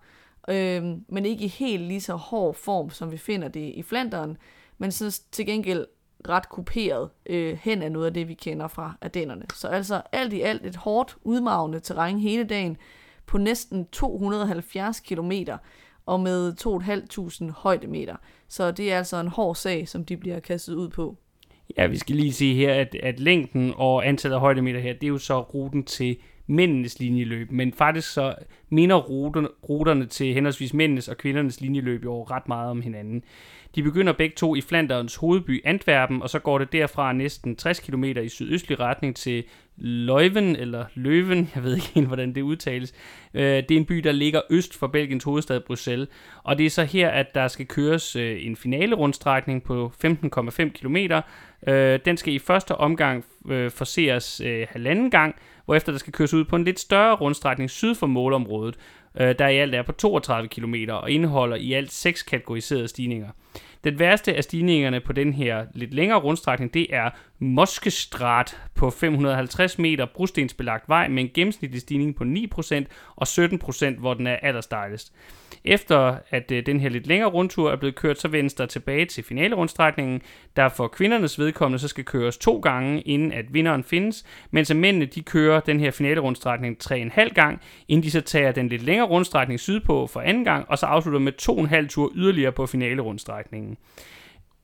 øh, men ikke i helt lige så hård form, som vi finder det i Flanderen, men sådan til gengæld ret kuperet øh, hen af noget af det, vi kender fra Ardennerne. Så altså alt i alt et hårdt, udmavende terræn hele dagen på næsten 270 km og med 2.500 højdemeter. Så det er altså en hård sag, som de bliver kastet ud på. Ja, vi skal lige sige her, at, at længden og antallet af højdemeter her, det er jo så ruten til mændenes linjeløb, men faktisk så minder ruterne, ruterne til henholdsvis mændenes og kvindernes linjeløb jo ret meget om hinanden. De begynder begge to i Flanderens hovedby Antwerpen, og så går det derfra næsten 60 km i sydøstlig retning til Leuven, eller Løven, jeg ved ikke helt, hvordan det udtales. Øh, det er en by, der ligger øst for Belgiens hovedstad Bruxelles, og det er så her, at der skal køres øh, en finale rundstrækning på 15,5 km. Øh, den skal i første omgang øh, forseres øh, halvanden gang, hvorefter der skal køres ud på en lidt større rundstrækning syd for målområdet, øh, der i alt er på 32 km og indeholder i alt seks kategoriserede stigninger. Den værste af stigningerne på den her lidt længere rundstrækning, det er Moskestrat på 550 meter brostensbelagt vej med en gennemsnitlig stigning på 9% og 17%, hvor den er allerstejlest. Efter at øh, den her lidt længere rundtur er blevet kørt, så vendes der tilbage til finalerundstrækningen, der for kvindernes vedkommende så skal køres to gange, inden at vinderen findes, mens mændene de kører den her finalerundstrækning 3,5 gang, inden de så tager den lidt længere rundstrækning sydpå for anden gang, og så afslutter med 2,5 tur yderligere på finalerundstrækningen.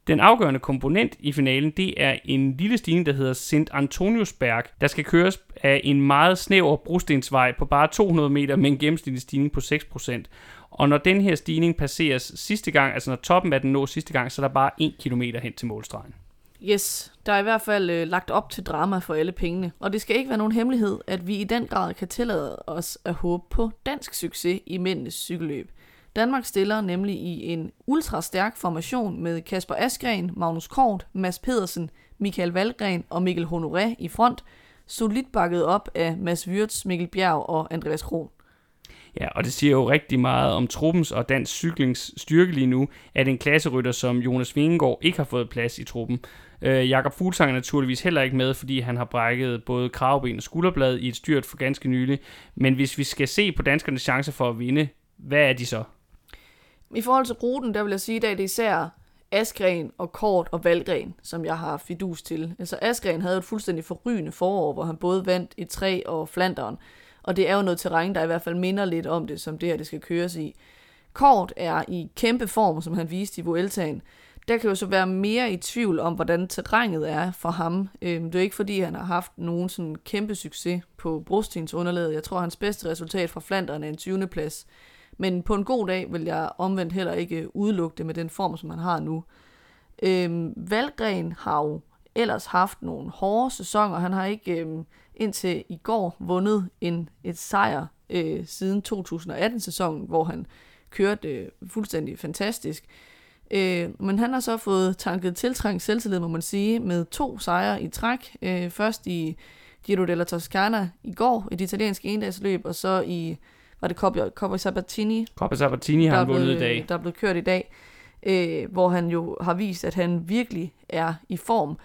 Den afgørende komponent i finalen, det er en lille stigning, der hedder St. Antoniusberg, der skal køres af en meget snæver brostensvej på bare 200 meter med en gennemsnitlig stigning på 6%. Og når den her stigning passeres sidste gang, altså når toppen af den nås sidste gang, så er der bare 1 km hen til målstregen. Yes, der er i hvert fald øh, lagt op til drama for alle pengene. Og det skal ikke være nogen hemmelighed, at vi i den grad kan tillade os at håbe på dansk succes i mændenes cykelløb. Danmark stiller nemlig i en ultrastærk formation med Kasper Askren, Magnus Kort, Mads Pedersen, Michael Valgren og Mikkel Honoré i front, solidt bakket op af Mads Wirtz, Mikkel Bjerg og Andreas Kron. Ja, og det siger jo rigtig meget om truppens og dansk cyklings styrke lige nu, at en klasserytter som Jonas Vingegaard ikke har fået plads i truppen. Øh, Jakob Fuglsang er naturligvis heller ikke med, fordi han har brækket både kravben og skulderblad i et styrt for ganske nylig. Men hvis vi skal se på danskernes chancer for at vinde, hvad er de så? I forhold til ruten, der vil jeg sige, at det er især Askren og Kort og Valgren, som jeg har fidus til. Altså Askren havde et fuldstændig forrygende forår, hvor han både vandt i træ og Flanderen. Og det er jo noget terræn, der i hvert fald minder lidt om det, som det her det skal køres i. Kort er i kæmpe form, som han viste i Vueltaen. Der kan jo så være mere i tvivl om, hvordan terrænet er for ham. Øhm, det er ikke fordi, han har haft nogen sådan kæmpe succes på brostens underlaget. Jeg tror, hans bedste resultat fra Flanderen er en 20. plads. Men på en god dag vil jeg omvendt heller ikke udelukke det med den form, som han har nu. Øhm, Valgren har jo ellers haft nogle hårde sæsoner. Han har ikke øhm, indtil i går vundet en et sejr øh, siden 2018-sæsonen, hvor han kørte øh, fuldstændig fantastisk. Øh, men han har så fået tanket tiltrængt selvtillid, må man sige, med to sejre i træk. Øh, først i Giro della Toscana i går, et italiensk endagsløb, og så i var det Coppa, Coppa Sabatini? Coppa Sabatini har han vundet i dag. Der er blevet kørt i dag, øh, hvor han jo har vist, at han virkelig er i form.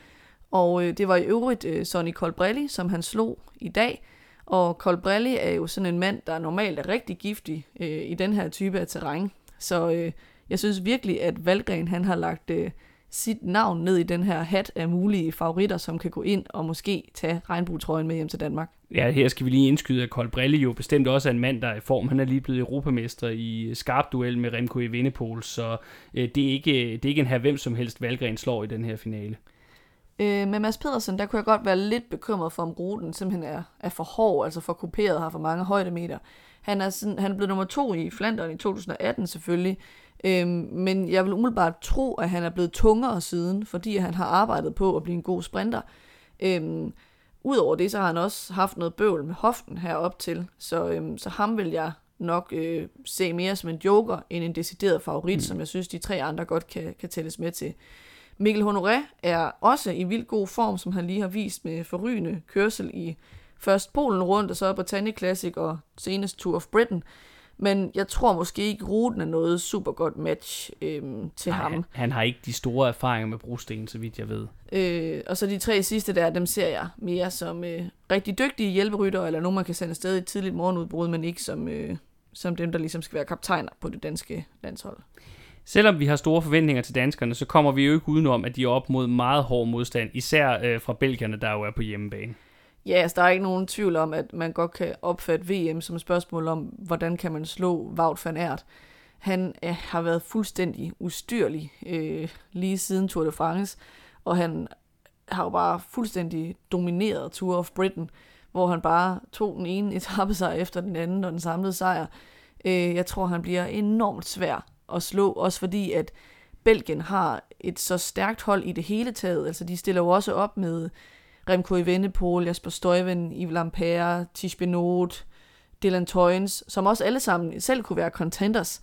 Og øh, det var i øvrigt øh, Sonny Colbrelli, som han slog i dag. Og Colbrelli er jo sådan en mand, der normalt er rigtig giftig øh, i den her type af terræn. Så øh, jeg synes virkelig, at Valgren han har lagt øh, sit navn ned i den her hat af mulige favoritter, som kan gå ind og måske tage regnbuetrøjen med hjem til Danmark. Ja, her skal vi lige indskyde, at Colbrelli jo bestemt også er en mand, der er i form. Han er lige blevet europamester i skarp duel med Remco i Vindepol, så øh, det, er ikke, øh, det er ikke en her hvem som helst Valgren slår i den her finale. Øh, med Mads Pedersen, der kunne jeg godt være lidt bekymret for, om ruten simpelthen er, er for hård, altså for kuperet, har for mange højdemeter. Han er, sådan, han er blevet nummer to i Flandern i 2018 selvfølgelig, øh, men jeg vil umiddelbart tro, at han er blevet tungere siden, fordi han har arbejdet på at blive en god sprinter. Øh, Udover det, så har han også haft noget bøvl med hoften herop til, så, øhm, så ham vil jeg nok øh, se mere som en joker end en decideret favorit, mm. som jeg synes, de tre andre godt kan, kan tælles med til. Mikkel Honoré er også i vildt god form, som han lige har vist med forrygende kørsel i først Polen rundt, og så Britannia Classic og senest Tour of Britain. Men jeg tror måske ikke, ruten er noget super godt match øhm, til Nej, ham. Han, han har ikke de store erfaringer med brosten, så vidt jeg ved. Øh, og så de tre sidste der, dem ser jeg mere som øh, rigtig dygtige hjælperytter, eller nogen, man kan sende afsted i et tidligt morgenudbrud, men ikke som, øh, som dem, der ligesom skal være kaptajner på det danske landshold. Selvom vi har store forventninger til danskerne, så kommer vi jo ikke udenom, at de er op mod meget hård modstand, især øh, fra belgierne, der jo er på hjemmebane. Ja, altså, der er ikke nogen tvivl om, at man godt kan opfatte VM som et spørgsmål om, hvordan kan man slå Wout van Aert. Han er, har været fuldstændig ustyrlig øh, lige siden Tour de France, og han har jo bare fuldstændig domineret Tour of Britain, hvor han bare tog den ene *laughs* etape sig efter den anden og den samlede sejr. Øh, jeg tror, han bliver enormt svær at slå, også fordi at Belgien har et så stærkt hold i det hele taget. Altså de stiller jo også op med Remco Evenepoel, Jasper Stuyven, Yves Lampere, Tish Benot, Dylan Toynes, som også alle sammen selv kunne være contenders.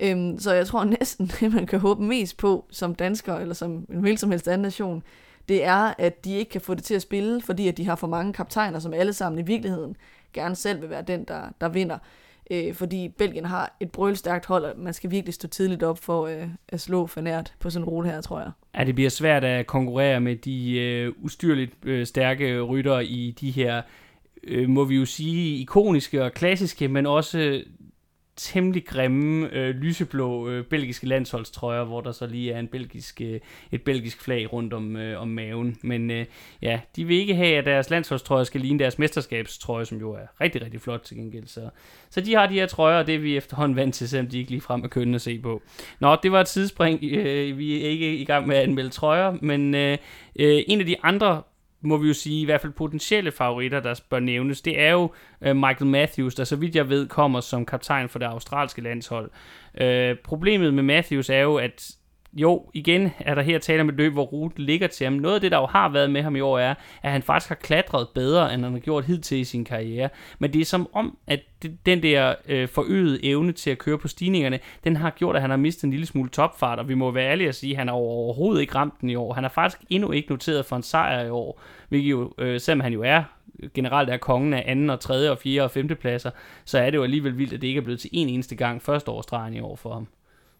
Øhm, så jeg tror *laughs* næsten, det man kan håbe mest på som dansker, eller som en hvilken som helst anden nation, det er, at de ikke kan få det til at spille, fordi at de har for mange kaptajner, som alle sammen i virkeligheden gerne selv vil være den, der, der vinder. Øh, fordi Belgien har et brølstærkt hold, og man skal virkelig stå tidligt op for øh, at slå fanært på sådan en rute her, tror jeg. Ja, det bliver svært at konkurrere med de øh, ustyrligt øh, stærke rytter i de her, øh, må vi jo sige, ikoniske og klassiske, men også temmelig grimme øh, lyseblå øh, belgiske landsholdstrøjer, hvor der så lige er en belgisk, øh, et belgisk flag rundt om, øh, om maven. Men øh, ja, de vil ikke have, at deres landsholdstrøjer skal ligne deres mesterskabstrøje, som jo er rigtig, rigtig flot til gengæld. Så, så de har de her trøjer, og det er vi efterhånden vant til, selvom de ikke lige frem er kønne at se på. Nå, det var et sidespring. Øh, vi er ikke i gang med at anmelde trøjer, men øh, øh, en af de andre må vi jo sige, i hvert fald potentielle favoritter, der bør nævnes, det er jo øh, Michael Matthews, der så vidt jeg ved kommer som kaptajn for det australske landshold. Øh, problemet med Matthews er jo, at jo, igen er der her tale om et løb, hvor ruten ligger til ham. Noget af det, der jo har været med ham i år, er, at han faktisk har klatret bedre, end han har gjort hidtil i sin karriere. Men det er som om, at den der øh, forøgede evne til at køre på stigningerne, den har gjort, at han har mistet en lille smule topfart, og vi må være ærlige at sige, at han har overhovedet ikke ramt den i år. Han har faktisk endnu ikke noteret for en sejr i år, hvilket jo, øh, selvom han jo er generelt er kongen af anden og tredje og fjerde og femte pladser, så er det jo alligevel vildt, at det ikke er blevet til en eneste gang første årsdrejen i år for ham.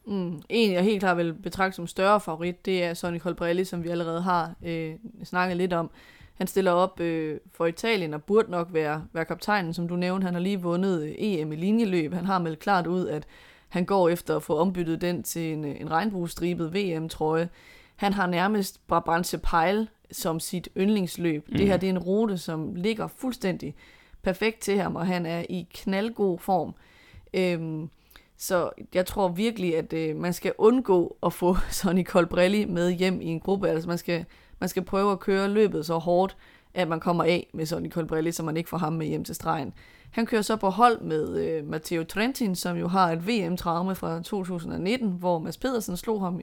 Mm, en, jeg helt klart vil betragte som større favorit, det er Sonny Colbrelli, som vi allerede har øh, snakket lidt om. Han stiller op øh, for Italien og burde nok være, være kaptajnen, som du nævnte. Han har lige vundet øh, EM i linjeløb. Han har meldt klart ud, at han går efter at få ombyttet den til en, en regnbuestribet VM-trøje. Han har nærmest Brabantse Pejl som sit yndlingsløb. Mm. Det her det er en rute, som ligger fuldstændig perfekt til ham, og han er i knaldgod form. Øhm, så jeg tror virkelig, at øh, man skal undgå at få *laughs* Sonny Colbrelli med hjem i en gruppe. Altså man skal, man skal prøve at køre løbet så hårdt, at man kommer af med Sonny Colbrelli, så man ikke får ham med hjem til stregen. Han kører så på hold med øh, Matteo Trentin, som jo har et VM-traume fra 2019, hvor Mads Pedersen slog ham.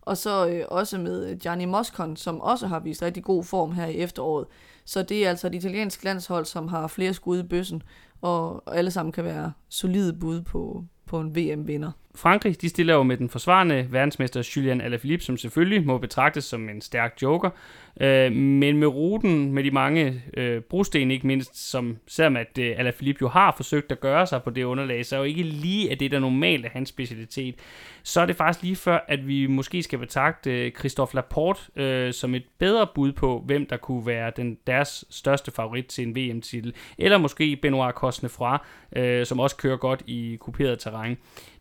Og så øh, også med øh, Gianni Moscon, som også har vist rigtig god form her i efteråret. Så det er altså et italiensk landshold, som har flere skud i bøssen, og, og alle sammen kan være solide bud på, på en VM-vinder. Frankrig de stiller jo med den forsvarende verdensmester Julian Alaphilippe, som selvfølgelig må betragtes som en stærk joker. Øh, men med ruten, med de mange øh, brosten ikke mindst, som selvom at øh, Alaphilippe jo har forsøgt at gøre sig på det underlag, så er jo ikke lige at det, der normalt er hans specialitet. Så er det faktisk lige før, at vi måske skal betragte øh, Christophe Laporte øh, som et bedre bud på, hvem der kunne være den deres største favorit til en VM-titel. Eller måske Benoit Cosnefroy, øh, som også kører godt i kuperet terræn.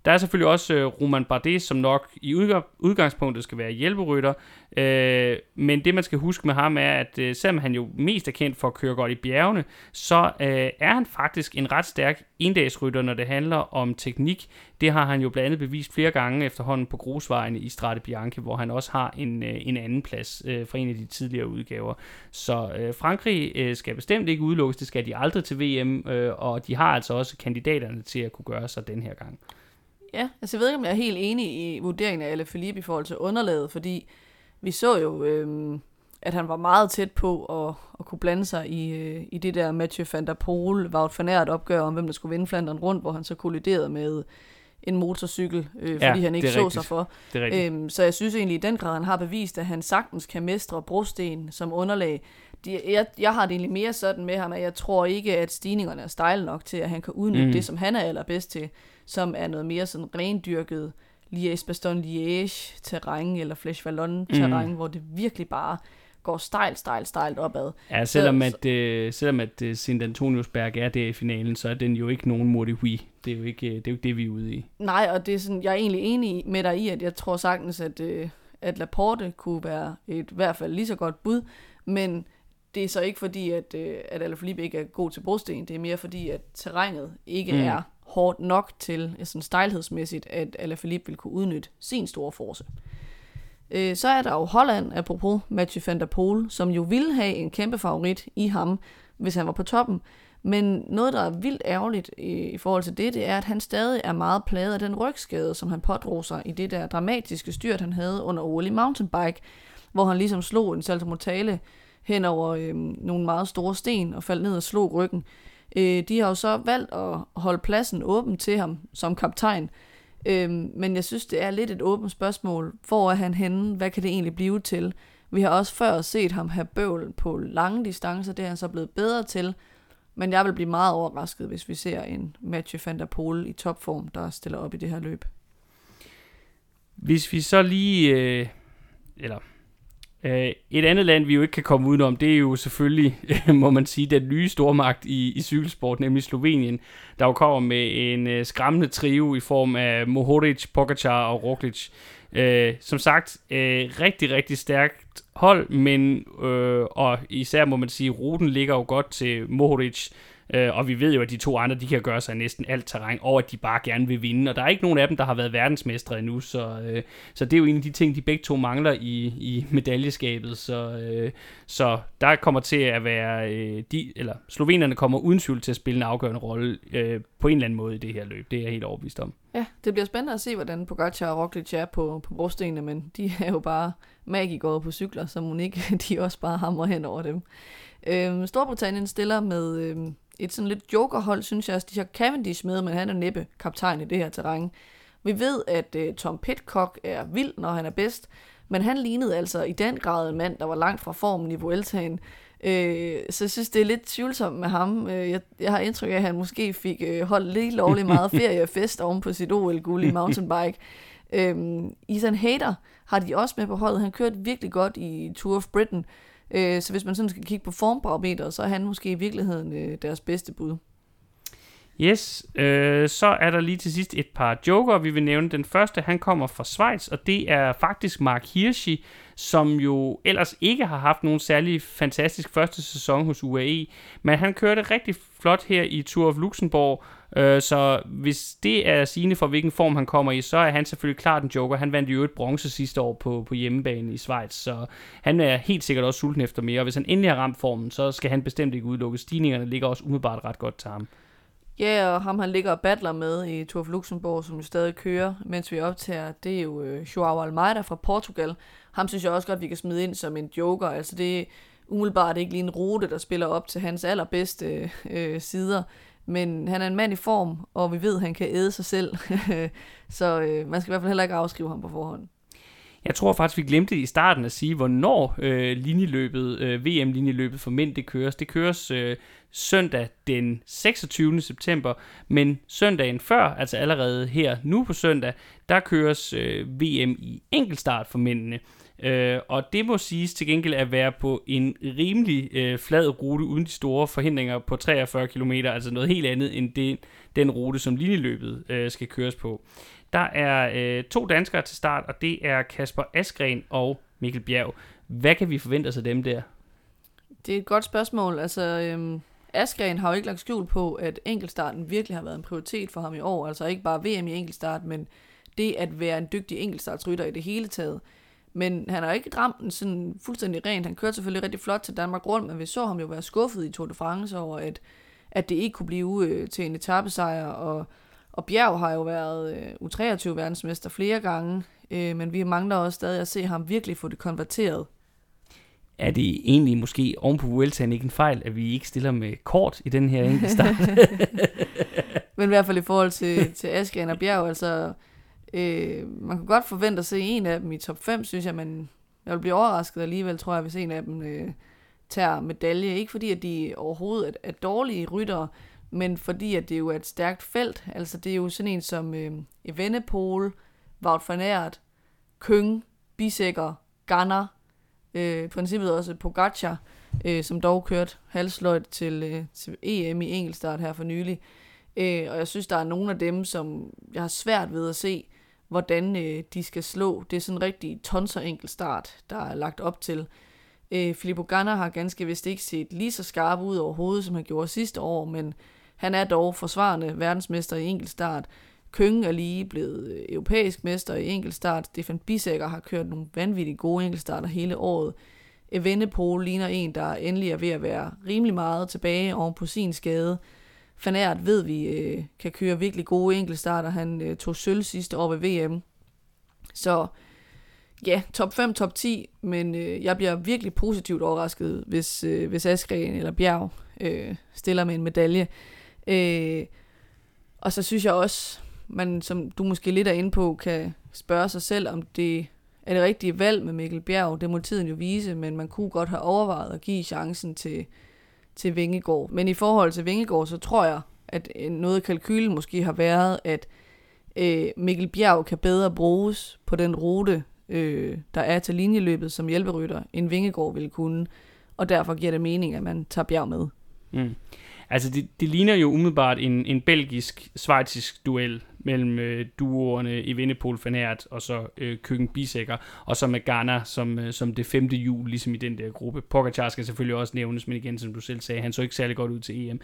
Der er selvfølgelig også øh, Roman Bardet, som nok i udgangspunktet skal være hjælperytter, øh, men det man skal huske med ham er, at øh, selvom han jo mest er kendt for at køre godt i bjergene, så øh, er han faktisk en ret stærk inddagsrytter, når det handler om teknik. Det har han jo blandt andet bevist flere gange efterhånden på grusvejene i Strade Bianche, hvor han også har en, øh, en anden plads øh, fra en af de tidligere udgaver. Så øh, Frankrig øh, skal bestemt ikke udelukkes, det skal de aldrig til VM, øh, og de har altså også kandidaterne til at kunne gøre sig den her gang ja, altså jeg ved ikke, om jeg er helt enig i vurderingen af Alaphilippe i forhold til underlaget, fordi vi så jo, øh, at han var meget tæt på at, at kunne blande sig i, øh, i det der Mathieu van der Poel, Wout van Aert opgør om, hvem der skulle vinde Flandern rundt, hvor han så kolliderede med en motorcykel, øh, fordi Ja, han ikke så rigtigt. sig for. Øhm, så jeg synes egentlig i den grad, han har bevist, at han sagtens kan mestre brosten som underlag. De, jeg, jeg har det egentlig mere sådan med ham, at jeg tror ikke, at stigningerne er stejle nok til, at han kan udnytte mm. det, som han er allerbedst til, som er noget mere sådan rendyrket Liège-Bastogne-Liège terræn eller Flèche Wallonne terræn, mm. hvor det virkelig bare går stejlt, stejlt, stejlt opad. Ja, selvom så- at, øh, selvom at øh, Sint Antoniusberg er der i finalen, så er den jo ikke nogen Modihui. Det er jo ikke øh, det, er jo ikke det vi er ude i. Nej, og det er sådan, jeg er egentlig enig med dig i, at jeg tror sagtens, at, øh, at Laporte kunne være et i hvert fald lige så godt bud, men det er så ikke fordi, at, øh, at Alaphilippe ikke er god til brosten. Det er mere fordi, at terrænet ikke Mm. mm. er hårdt nok til, sådan stejlhedsmæssigt, at Alaphilippe vil kunne udnytte sin store force. Øh, så er der jo Holland, apropos Mathieu van der Poel, som jo ville have en kæmpe favorit i ham, hvis han var på toppen. Men noget, der er vildt ærgerligt i, i forhold til det, det er, at han stadig er meget plaget af den rygskade, som han pådrog sig i det der dramatiske styrt, han havde under OL i mountainbike, hvor han ligesom slog en saltomortale hen over øh, nogle meget store sten og faldt ned og slog ryggen. Øh, de har jo så valgt at holde pladsen åben til ham som kaptajn, Øh, men jeg synes, det er lidt et åbent spørgsmål. Hvor er han henne? Hvad kan det egentlig blive til? Vi har også før set ham have bøvl på lange distancer. Det er han så blevet bedre til. Men jeg vil blive meget overrasket, hvis vi ser en Mathieu van der Poel i topform, der stiller op i det her løb. Hvis vi så lige, øh, eller Øh, et andet land, vi jo ikke kan komme udenom, det er jo selvfølgelig, *laughs* må man sige, den nye stormagt i, i cykelsport, nemlig Slovenien, der jo kommer med en øh, skræmmende trio i form af Mohoric, Pogacar og Roglic. Øh, som sagt, øh, rigtig, rigtig stærkt hold, men øh, og især må man sige, ruten ligger jo godt til Mohoric, Øh, og vi ved jo, at de to andre, de kan gøre sig næsten alt terræn, og at de bare gerne vil vinde. Og der er ikke nogen af dem, der har været verdensmestre endnu, så, øh, så det er jo en af de ting, de begge to mangler i, i medaljeskabet. Så, øh, så der kommer til at være, øh, de, eller slovenerne kommer uden tvivl til at spille en afgørende rolle øh, på en eller anden måde i det her løb. Det er jeg helt overbevist om. Ja, det bliver spændende at se, hvordan Pogacar og Roglic er på, på brostenene, men de er jo bare magikere på cykler, så Monique, ikke *laughs* de også bare hamrer hen over dem. Øhm, Storbritannien stiller med øhm, et sådan lidt jokerhold, synes jeg. De har Cavendish med, men han er næppe kaptajn i det her terræn. Vi ved, at øh, Tom Pitcock er vild, når han er bedst, men han lignede altså i den grad en mand, der var langt fra formen i Vueltaen. Øh, så jeg synes, det er lidt tvivlsomt med ham. Øh, jeg, jeg har indtryk af, at han måske fik øh, holdt lige lovligt meget *laughs* ferie og fest oven på sit OL-guld i mountainbike. Øhm, Ethan Hader har de også med på holdet. Han kørte virkelig godt i Tour of Britain. Øh, så hvis man sådan skal kigge på formbarometeret, så er han måske i virkeligheden øh, deres bedste bud. Yes, øh, så er der lige til sidst et par joker, vi vil nævne. Den første, han kommer fra Schweiz, og det er faktisk Mark Hirschi, som jo ellers ikke har haft nogen særlig fantastisk første sæson hos UAE, men han kørte rigtig flot her i Tour of Luxembourg, øh, så hvis det er sigende for, hvilken form han kommer i, så er han selvfølgelig klart en joker. Han vandt jo et bronze sidste år på, på hjemmebane i Schweiz, så han er helt sikkert også sulten efter mere, og hvis han endelig har ramt formen, så skal han bestemt ikke udelukke. Stigningerne ligger også umiddelbart ret godt til ham. Ja, og ham han ligger og battler med i Tour of Luxembourg, som jo stadig kører, mens vi optager, det er jo øh, Joao Almeida fra Portugal. Ham synes jeg også godt, vi kan smide ind som en joker. Altså det er umiddelbart ikke lige en rute, der spiller op til hans allerbedste øh, sider. Men han er en mand i form, og vi ved, at han kan æde sig selv. *laughs* Så øh, man skal i hvert fald heller ikke afskrive ham på forhånd. Jeg tror faktisk, vi glemte i starten at sige, hvornår øh, linjeløbet, øh, VM-linjeløbet for mænd, det køres. Det køres øh, søndag den 26. september, men søndagen før, altså allerede her nu på søndag, der køres øh, VM i enkeltstart for mændene. Øh, og det må siges til gengæld at være på en rimelig øh, flad rute uden de store forhindringer på 43 km, altså noget helt andet end det, den rute, som linjeløbet øh, skal køres på. Der er øh, to danskere til start, og det er Kasper Askren og Mikkel Bjerg. Hvad kan vi forvente os af dem der? Det er et godt spørgsmål. Altså, øhm, Askren har jo ikke lagt skjul på, at enkeltstarten virkelig har været en prioritet for ham i år. Altså ikke bare VM i enkeltstart, men det at være en dygtig enkeltstartsrytter i det hele taget. Men han har ikke ramt den sådan fuldstændig rent. Han kørte selvfølgelig rigtig flot til Danmark rundt, men vi så ham jo være skuffet i Tour de France over, at, at det ikke kunne blive øh, til en etappesejr, og, og Bjerg har jo været øh, U23 verdensmester flere gange, øh, men vi mangler også stadig at se ham virkelig få det konverteret. Er det egentlig måske oven på Vueltaen ikke en fejl, at vi ikke stiller med kort i den her enkelte start? *laughs* men i hvert fald i forhold til, til Askren og Bjerg, altså øh, man kan godt forvente at se en af dem i top 5, synes jeg, men jeg vil blive overrasket alligevel, tror jeg, hvis en af dem øh, tager medalje. Ikke fordi, at de overhovedet er, er dårlige ryttere, men fordi, at det jo er et stærkt felt. Altså, det er jo sådan en som øh, Evenepoel, Wout van Aert, Køng, Bisækker, Ganner, øh, princippet også Pogacar, øh, som dog kørte halsløjt til, øh, til EM i enkeltstart her for nylig. Øh, og jeg synes, der er nogle af dem, som jeg har svært ved at se, hvordan øh, de skal slå. Det er sådan en rigtig tonser enkelstart, der er lagt op til. Øh, Filippo Ganna har ganske vist ikke set lige så skarp ud overhovedet, som han gjorde sidste år, men han er dog forsvarende verdensmester i enkeltstart. Kønge er lige blevet øh, europæisk mester i enkeltstart. Stefan Bisækker har kørt nogle vanvittigt gode enkeltstarter hele året. Evenepoel ligner en, der endelig er ved at være rimelig meget tilbage oven på sin skade. Fanært ved vi øh, kan køre virkelig gode enkeltstarter. Han øh, tog sølv sidste år ved VM. Så ja, top 5, top 10, men øh, jeg bliver virkelig positivt overrasket, hvis, øh, hvis Askren eller Bjerg øh, stiller med en medalje. Øh, og så synes jeg også, man, som du måske lidt er inde på, kan spørge sig selv, om det er det rigtige valg med Mikkel Bjerg. Det må tiden jo vise, men man kunne godt have overvejet at give chancen til, til Vingegård. Men i forhold til Vingegård, så tror jeg, at øh, noget af kalkylen måske har været, at øh, Mikkel Bjerg kan bedre bruges på den rute, øh, der er til linjeløbet som hjælperytter, end Vingegård ville kunne. Og derfor giver det mening, at man tager Bjerg med. Mm. Altså, det, det ligner jo umiddelbart en, en belgisk-svejtisk duel mellem øh, duoerne i Vindepol Fanert og så øh, Køkken Bisækker, og så med Ghana som, øh, som det femte jul, ligesom i den der gruppe. Pogacar skal selvfølgelig også nævnes, men igen, som du selv sagde, han så ikke særlig godt ud til EM.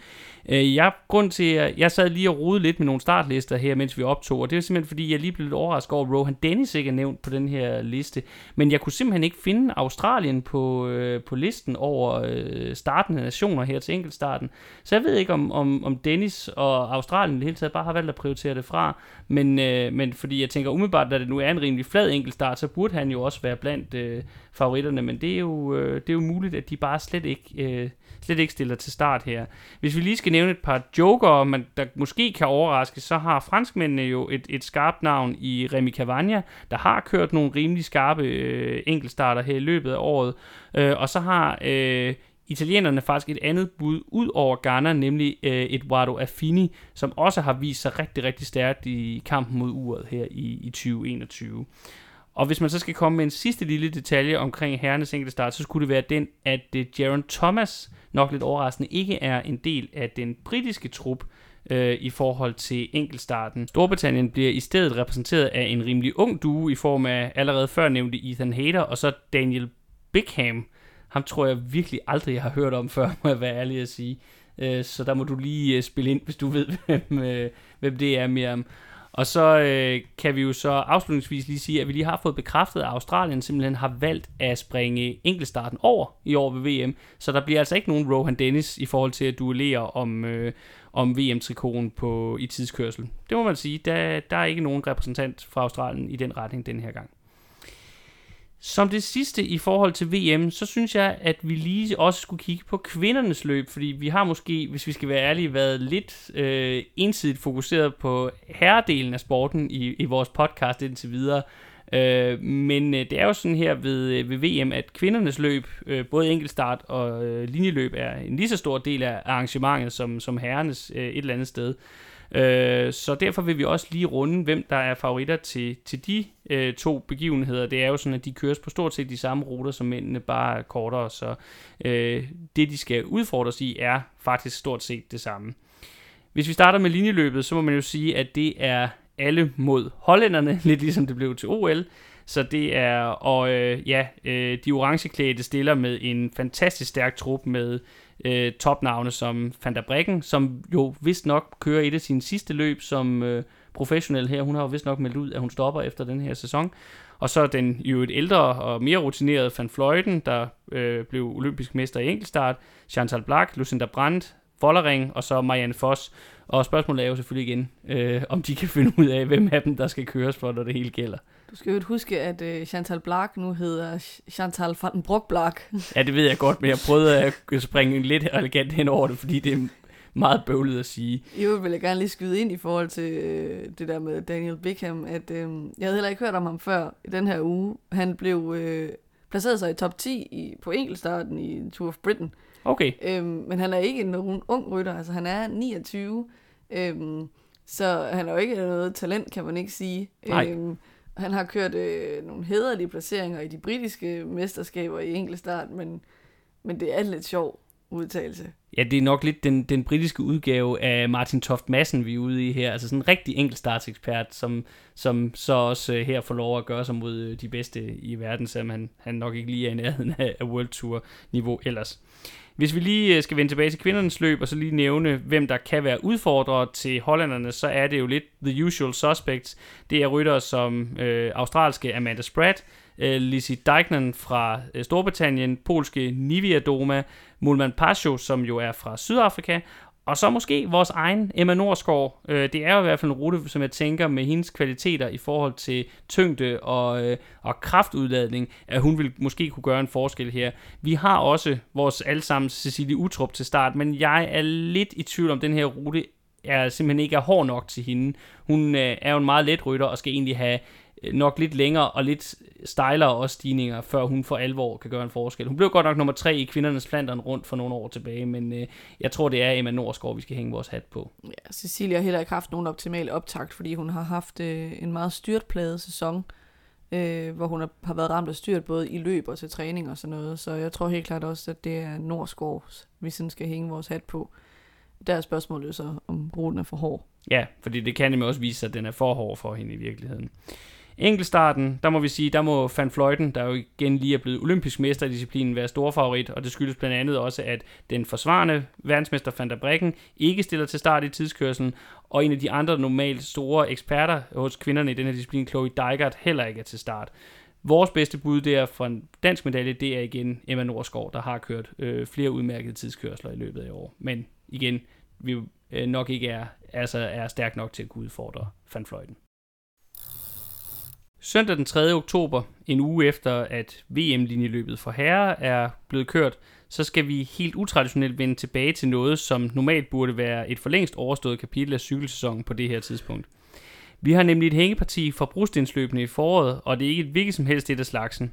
Øh, jeg, grund til, at jeg sad lige og rode lidt med nogle startlister her, mens vi optog, og det er simpelthen fordi, jeg lige blev lidt overrasket over, at Rohan Dennis ikke er nævnt på den her liste, men jeg kunne simpelthen ikke finde Australien på, øh, på listen over øh, startende nationer her til enkeltstarten. Så jeg ved ikke, om, om, om Dennis og Australien i det hele taget bare har valgt at prioritere det fra, men, øh, men fordi jeg tænker umiddelbart, at det nu er en rimelig flad enkeltstart, så burde han jo også være blandt øh, favoritterne, men det er, jo, øh, det er jo muligt, at de bare slet ikke, øh, slet ikke stiller til start her. Hvis vi lige skal nævne et par joker, man, der måske kan overraske, så har franskmændene jo et, et skarpt navn i Remy Cavagna, der har kørt nogle rimelig skarpe øh, enkeltstarter her i løbet af året, øh, og så har øh, italienerne faktisk et andet bud ud over Ghana, nemlig øh, Eduardo Affini, som også har vist sig rigtig, rigtig stærkt i kampen mod uret her i, i 2021. Og hvis man så skal komme med en sidste lille detalje omkring herrenes enkelte start, så skulle det være den, at øh, Jaron Thomas nok lidt overraskende ikke er en del af den britiske trup, øh, i forhold til enkeltstarten. Storbritannien bliver i stedet repræsenteret af en rimelig ung duo i form af allerede før nævnte Ethan Hader og så Daniel Bickham, ham tror jeg virkelig aldrig, jeg har hørt om før, *laughs* må jeg være ærlig at sige. Øh, så der må du lige øh, spille ind, hvis du ved, *laughs* hvem, øh, hvem det er, Miriam. Og så øh, kan vi jo så afslutningsvis lige sige, at vi lige har fået bekræftet, at Australien simpelthen har valgt at springe enkeltstarten over i år ved VM. Så der bliver altså ikke nogen Rohan Dennis i forhold til at duellere om, øh, om VM-trikonen på, i tidskørsel. Det må man sige. Der, der er ikke nogen repræsentant fra Australien i den retning den her gang. Som det sidste i forhold til VM, så synes jeg, at vi lige også skulle kigge på kvindernes løb, fordi vi har måske, hvis vi skal være ærlige, været lidt øh, ensidigt fokuseret på herredelen af sporten i, i vores podcast indtil videre. Øh, men øh, det er jo sådan her ved, øh, ved VM, at kvindernes løb, øh, både enkeltstart og øh, linjeløb, er en lige så stor del af arrangementet som, som herrenes øh, et eller andet sted. Øh, Øh, så derfor vil vi også lige runde, hvem der er favoritter til, til de øh, to begivenheder. Det er jo sådan, at de køres på stort set de samme ruter som mændene, bare kortere, så øh, det de skal udfordres i er faktisk stort set det samme. Hvis vi starter med linjeløbet, så må man jo sige, at det er alle mod hollænderne, *laughs* lidt ligesom det blev til OL. Så det er, og øh, ja, øh, de orangeklædte stiller med en fantastisk stærk trup med øh, topnavne som Van der Breggen, som jo vist nok kører et af sine sidste løb som øh, professionel her. Hun har jo vist nok meldt ud, at hun stopper efter den her sæson. Og så den jo et ældre og mere rutineret Van Fløjten, der øh, blev olympisk mester i enkeltstart. Chantal Black, Lucinda Brandt, Vollering og så Marianne Foss. Og spørgsmålet er jo selvfølgelig igen, øh, om de kan finde ud af, hvem af dem, der skal køres for, når det hele gælder. Du skal jo huske, at øh, Chantal Black nu hedder Chantal van den Broek Black. ja, det ved jeg godt, men jeg prøvede at springe lidt elegant hen over det, fordi det er meget bøvlet at sige. Jo, vil jeg gerne lige skyde ind i forhold til øh, det der med Daniel Beckham, at øh, jeg havde heller ikke hørt om ham før i den her uge. Han blev øh, placeret sig i top 10 i, på enkeltstarten i Tour of Britain. Okay. Øhm, men han er ikke nogen ung rytter, altså han er 29, øhm, så han er jo ikke noget talent, kan man ikke sige. Nej. Øhm, han har kørt øh, nogle hederlige placeringer i de britiske mesterskaber i enkeltstart, men, men det er en lidt sjov udtalelse. Ja, det er nok lidt den, den britiske udgave af Martin Toft Madsen, vi er ude i her. Altså sådan en rigtig enkeltstartsekspert, som, som så også øh, her får lov at gøre sig mod øh, de bedste i verden, selvom han, han nok ikke lige er i nærheden af, af World Tour niveau ellers. Hvis vi lige øh, skal vende tilbage til kvindernes løb, og så lige nævne, hvem der kan være udfordrere til hollanderne, så er det jo lidt the usual suspects. Det er ryttere som øh, australske Amanda Spratt, øh, Lizzie Deignan fra øh, Storbritannien, polske Nivia Doma, Mulman Pasho, som jo er fra Sydafrika, og så måske vores egen Emma Norsgaard. Øh, det er jo i hvert fald en rute, som jeg tænker med hendes kvaliteter i forhold til tyngde og, øh, og kraftudladning, at hun vil måske kunne gøre en forskel her. Vi har også vores allesammen Cecilie Utrup til start, men jeg er lidt i tvivl om, den her rute er simpelthen ikke er hård nok til hende. Hun øh, er jo en meget let rytter og skal egentlig have øh, nok lidt længere og lidt stejlere også stigninger, før hun for alvor kan gøre en forskel. Hun blev godt nok nummer tre i kvindernes Flandern rundt for nogle år tilbage, men øh, jeg tror, det er Emma Norsgaard, vi skal hænge vores hat på. Ja, Cecilia har heller ikke haft nogen optimal optakt, fordi hun har haft øh, en meget styrtpladet sæson, øh, hvor hun har, har været ramt af styrt både i løb og til træning og sådan noget. Så jeg tror helt klart også, at det er Norsgaard, vi sådan skal hænge vores hat på. Der er spørgsmålet så, om ruten er for hård. Ja, fordi det kan nemlig også vise sig, at den er for hård for hende i virkeligheden. Enkeltstarten, der må vi sige, der må Van Fløjten, der jo igen lige er blevet olympisk mester i disciplinen, være stor favorit, og det skyldes blandt andet også, at den forsvarende verdensmester Van der Brecken ikke stiller til start i tidskørselen, og en af de andre normalt store eksperter hos kvinderne i den her disciplin, Chloe Dijkert, heller ikke er til start. Vores bedste bud der for en dansk medalje, det er igen Emma Norsgaard, der har kørt øh, flere udmærkede tidskørsler i løbet af år. Men igen, vi øh, nok ikke er, altså er stærk nok til at kunne udfordre Van Fløjten. Søndag den 3. oktober, en uge efter at VM-linjeløbet for herrer er blevet kørt, så skal vi helt utraditionelt vende tilbage til noget, som normalt burde være et for længst overstået kapitel af cykelsæsonen på det her tidspunkt. Vi har nemlig et hængeparti fra brostensløbene i foråret, og det er ikke et hvilket som helst et af slagsen.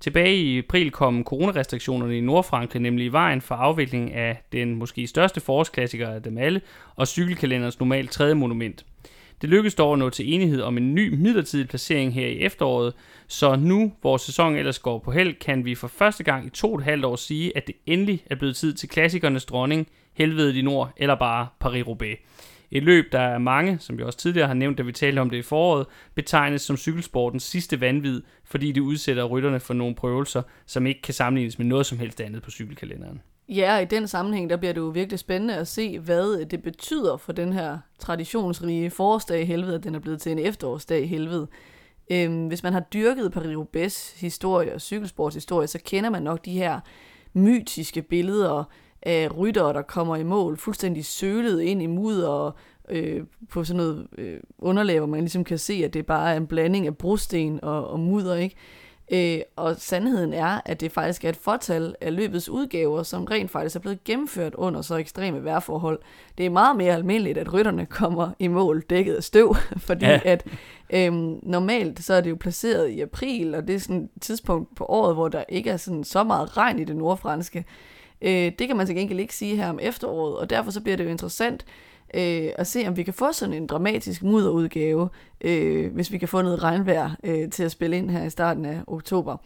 Tilbage i april kom coronarestriktionerne i Nordfrankrig nemlig i vejen for afviklingen af den måske største forårsklassiker af dem alle, og cykelkalenderens normalt tredje monument – det lykkedes dog at nå til enighed om en ny midlertidig placering her i efteråret, så nu, hvor sæsonen ellers går på held, kan vi for første gang i to og et halvt år sige, at det endelig er blevet tid til klassikernes dronning, Helvede i Nord, eller bare Paris-Roubaix. Et løb, der er mange, som vi også tidligere har nævnt, da vi talte om det i foråret, betegnes som cykelsportens sidste vanvid, fordi det udsætter rytterne for nogle prøvelser, som ikke kan sammenlignes med noget som helst andet på cykelkalenderen. Ja, i den sammenhæng, der bliver det jo virkelig spændende at se, hvad det betyder for den her traditionsrige forårsdag i helvede, at den er blevet til en efterårsdag i helvede. Øhm, hvis man har dyrket Paris-Roubaix historie og cykelsportshistorie, så kender man nok de her mytiske billeder af ryttere, der kommer i mål, fuldstændig sølet ind i mudder og øh, på sådan noget øh, underlag, hvor man ligesom kan se, at det bare er en blanding af brosten og, og mudder, ikke? Øh, og sandheden er, at det faktisk er et fortal af løbets udgaver, som rent faktisk er blevet gennemført under så ekstreme vejrforhold. Det er meget mere almindeligt, at rytterne kommer i mål dækket af støv, *laughs* fordi ja. at øhm, normalt så er det jo placeret i april, og det er sådan et tidspunkt på året, hvor der ikke er sådan så meget regn i det nordfranske. Øh, det kan man til gengæld ikke sige her om efteråret, og derfor så bliver det jo interessant øh, at se, om vi kan få sådan en dramatisk mudderudgave, øh, hvis vi kan få noget regnvejr øh, til at spille ind her i starten af oktober.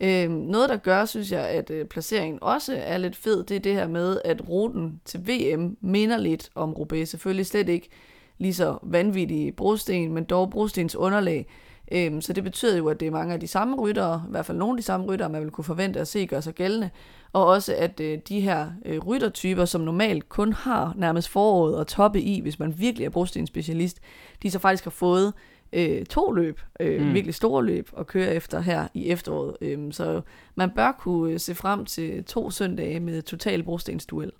Øh, noget, der gør, synes jeg, at øh, placeringen også er lidt fed, det er det her med, at ruten til VM minder lidt om Roubaix. Selvfølgelig slet ikke lige så vanvittige brosten, men dog brostens underlag. Øhm, så det betyder jo, at det er mange af de samme ryttere, i hvert fald nogle af de samme ryttere, man vil kunne forvente at se gøre sig gældende. Og også at øh, de her øh, ryttertyper, som normalt kun har nærmest foråret og toppe i, hvis man virkelig er brostens specialist, de så faktisk har fået øh, to løb, øh, mm. virkelig store løb, at køre efter her i efteråret. Øhm, så man bør kunne øh, se frem til to søndage med total brostensduel.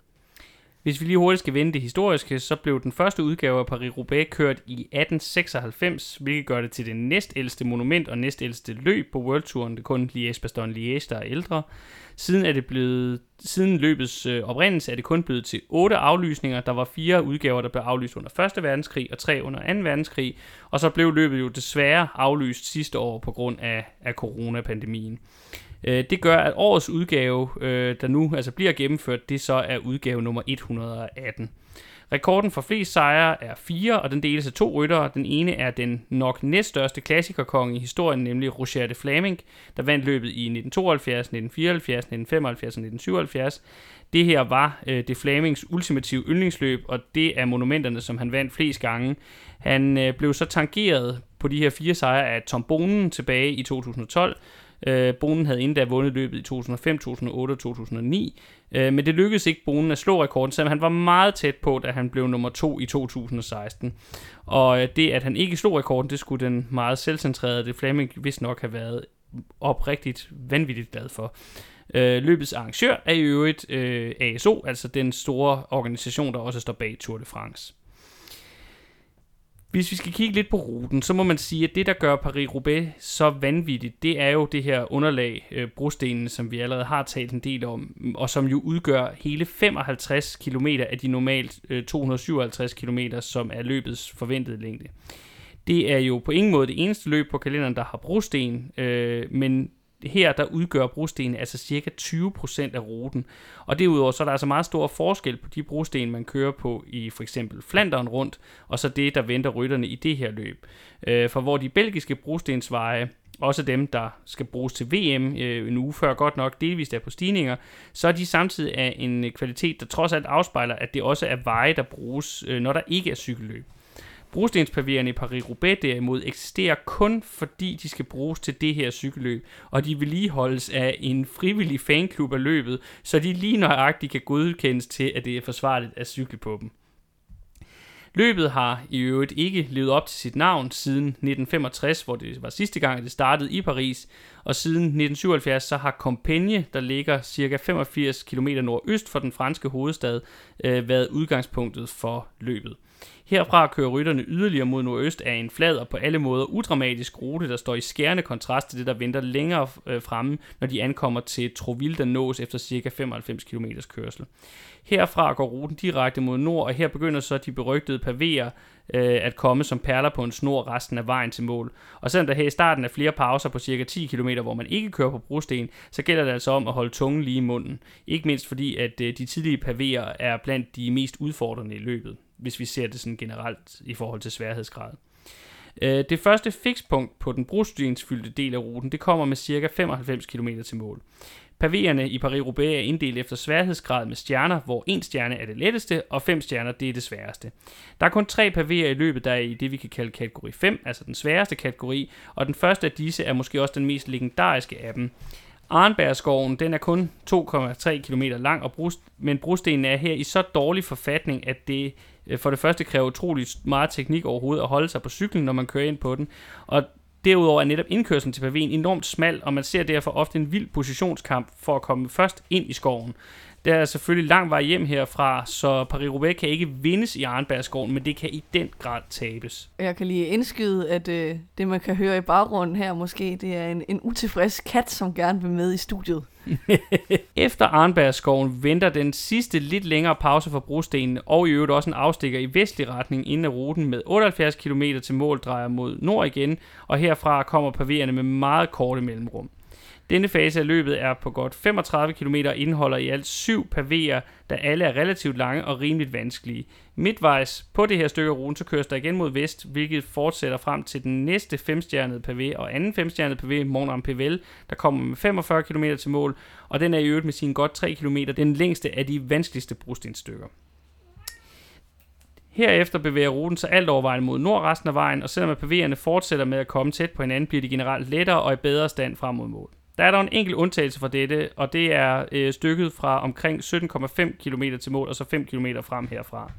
Hvis vi lige hurtigt skal vende det historiske, så blev den første udgave af Paris-Roubaix kørt i 1896, hvilket gør det til det næstældste monument og næstældste løb på World Touren. Det er kun Liège-Bastogne-Liège, der er ældre. Siden, er det blevet, siden løbets øh, oprindelse er det kun blevet til otte aflysninger. Der var fire udgaver, der blev aflyst under 1. verdenskrig og tre under 2. verdenskrig. Og så blev løbet jo desværre aflyst sidste år på grund af, af coronapandemien. Øh, det gør, at årets udgave, øh, der nu altså bliver gennemført, det så er udgave nummer 118. Rekorden for flest sejre er fire, og den deles af to ryttere. Den ene er den nok næststørste klassikerkonge i historien, nemlig Roger de Flaming, der vandt løbet i 1972, 1974, 1975 og 1977. Det her var øh, de Flamings ultimative yndlingsløb, og det er monumenterne, som han vandt flest gange. Han øh, blev så tangeret på de her fire sejre af Tom Bonen tilbage i 2012, Øh, Bonen havde inden da vundet løbet i 2005, 2008 og 2009, øh, men det lykkedes ikke Bonen at slå rekorden, selvom han var meget tæt på, da han blev nummer to i 2016. Og øh, det, at han ikke slog rekorden, det skulle den meget selvcentrerede det Fleming vist nok have været oprigtigt vanvittigt glad for. Øh, løbets arrangør er i øvrigt øh, ASO, altså den store organisation, der også står bag Tour de France. Hvis vi skal kigge lidt på ruten, så må man sige, at det, der gør Paris-Roubaix så vanvittigt, det er jo det her underlag, øh, brostenen, som vi allerede har talt en del om, mm, og som jo udgør hele 55 km af de normalt øh, 257 km, som er løbets forventede længde. Det er jo på ingen måde det eneste løb på kalenderen, der har brosten, øh, men her der udgør brosten altså cirka 20% af ruten. Og derudover så er der altså meget stor forskel på de brosten, man kører på i for eksempel Flanderen rundt, og så det, der venter rytterne i det her løb. Øh, for hvor de belgiske brostensveje, også dem, der skal bruges til VM øh, en uge før godt nok delvist er på stigninger, så er de samtidig af en kvalitet, der trods alt afspejler, at det også er veje, der bruges, øh, når der ikke er cykelløb. Brostenspavierne i Paris-Roubaix derimod eksisterer kun fordi de skal bruges til det her cykelløb, og de vedligeholdes af en frivillig fanklub af løbet, så de lige nøjagtigt kan godkendes til, at det er forsvarligt at cykle på dem. Løbet har i øvrigt ikke levet op til sit navn siden 1965, hvor det var sidste gang, det startede i Paris, og siden 1977 så har Compiègne, der ligger ca. 85 km nordøst for den franske hovedstad, øh, været udgangspunktet for løbet. Herfra kører rytterne yderligere mod nordøst af en flad og på alle måder udramatisk rute, der står i skærende kontrast til det, der venter længere øh, fremme, når de ankommer til Troville, der nås efter ca. 95 km kørsel. Herfra går ruten direkte mod nord, og her begynder så de berygtede pavéer øh, at komme som perler på en snor resten af vejen til mål. Og selvom der her i starten er flere pauser på cirka 10 km, hvor man ikke kører på brosten, så gælder det altså om at holde tungen lige i munden. Ikke mindst fordi, at øh, de tidlige pavéer er blandt de mest udfordrende i løbet hvis vi ser det sådan generelt i forhold til sværhedsgrad. Øh, det første fikspunkt på den brostensfyldte del af ruten, det kommer med ca. 95 km til mål. Pavéerne i Paris-Roubaix er inddelt efter sværhedsgrad med stjerner, hvor en stjerne er det letteste, og fem stjerner det er det sværeste. Der er kun tre pavéer i løbet, der er i det, vi kan kalde kategori 5, altså den sværeste kategori, og den første af disse er måske også den mest legendariske af dem. Arnbergskoven, den er kun 2,3 km lang, og brust, men brostenen er her i så dårlig forfatning, at det Øh, for det første kræver utrolig meget teknik overhovedet at holde sig på cyklen, når man kører ind på den. Og derudover er netop indkørslen til pavéen enormt smal, og man ser derfor ofte en vild positionskamp for at komme først ind i skoven. Der er selvfølgelig lang vej hjem herfra, så Paris-Roubaix kan ikke vindes i Arnbergskoven, men det kan i den grad tabes. Jeg kan lige indskyde, at øh, det man kan høre i baggrunden her måske, det er en, en utilfreds kat, som gerne vil med i studiet. *laughs* Efter Arnbergskoven venter den sidste lidt længere pause for brostenen, og i øvrigt også en afstikker i vestlig retning inden af ruten med 78 km til mål drejer mod nord igen, og herfra kommer pavéerne med meget korte mellemrum. Denne fase af løbet er på godt 35 km og indeholder i alt syv pavéer, der alle er relativt lange og rimeligt vanskelige. Midtvejs på det her stykke af ruten, så køres der igen mod vest, hvilket fortsætter frem til den næste femstjernede pavé og anden femstjernede pavé, Mont Ampével, der kommer med 45 km til mål, og den er i øvrigt med sine godt 3 km den længste af de vanskeligste brostenstykker. Herefter bevæger ruten sig alt overvejende mod nord resten af vejen, og selvom pavéerne fortsætter med at komme tæt på hinanden, bliver de generelt lettere og i bedre stand frem mod mål. Der er dog en enkelt undtagelse fra dette, og det er øh, stykket fra omkring 17,5 km til mål, og så 5 km frem herfra.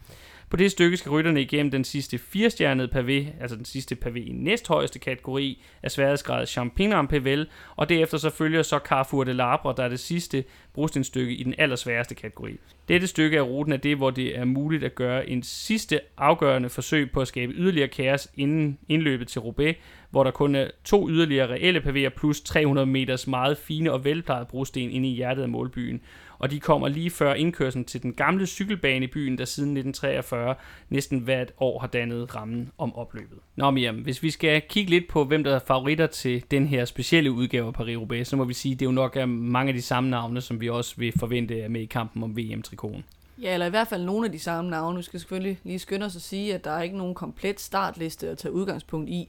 På det stykke skal rytterne igennem den sidste firestjernede pavé, altså den sidste pavé i næsthøjeste kategori af sværhedsgrad Champignon Pavel, og derefter så følger så Carrefour de Labre, der er det sidste brostenstykke i den allersværeste kategori. Dette stykke af ruten er det, hvor det er muligt at gøre en sidste afgørende forsøg på at skabe yderligere kaos inden indløbet til Roubaix, hvor der kun er to yderligere reelle pavéer plus 300 meters meget fine og velplejede brosten inde i hjertet af målbyen. Og de kommer lige før indkørslen til den gamle cykelbane i byen, der siden 1943 næsten hvert år har dannet rammen om opløbet. Nå Miriam, hvis vi skal kigge lidt på, hvem der er favoritter til den her specielle udgave af Paris-Roubaix, så må vi sige, at det jo nok er mange af de samme navne, som vi også vil forvente er med i kampen om VM-trikonen. Ja, eller i hvert fald nogle af de samme navne. Vi skal selvfølgelig lige skynde os at sige, at der er ikke nogen komplet startliste at tage udgangspunkt i.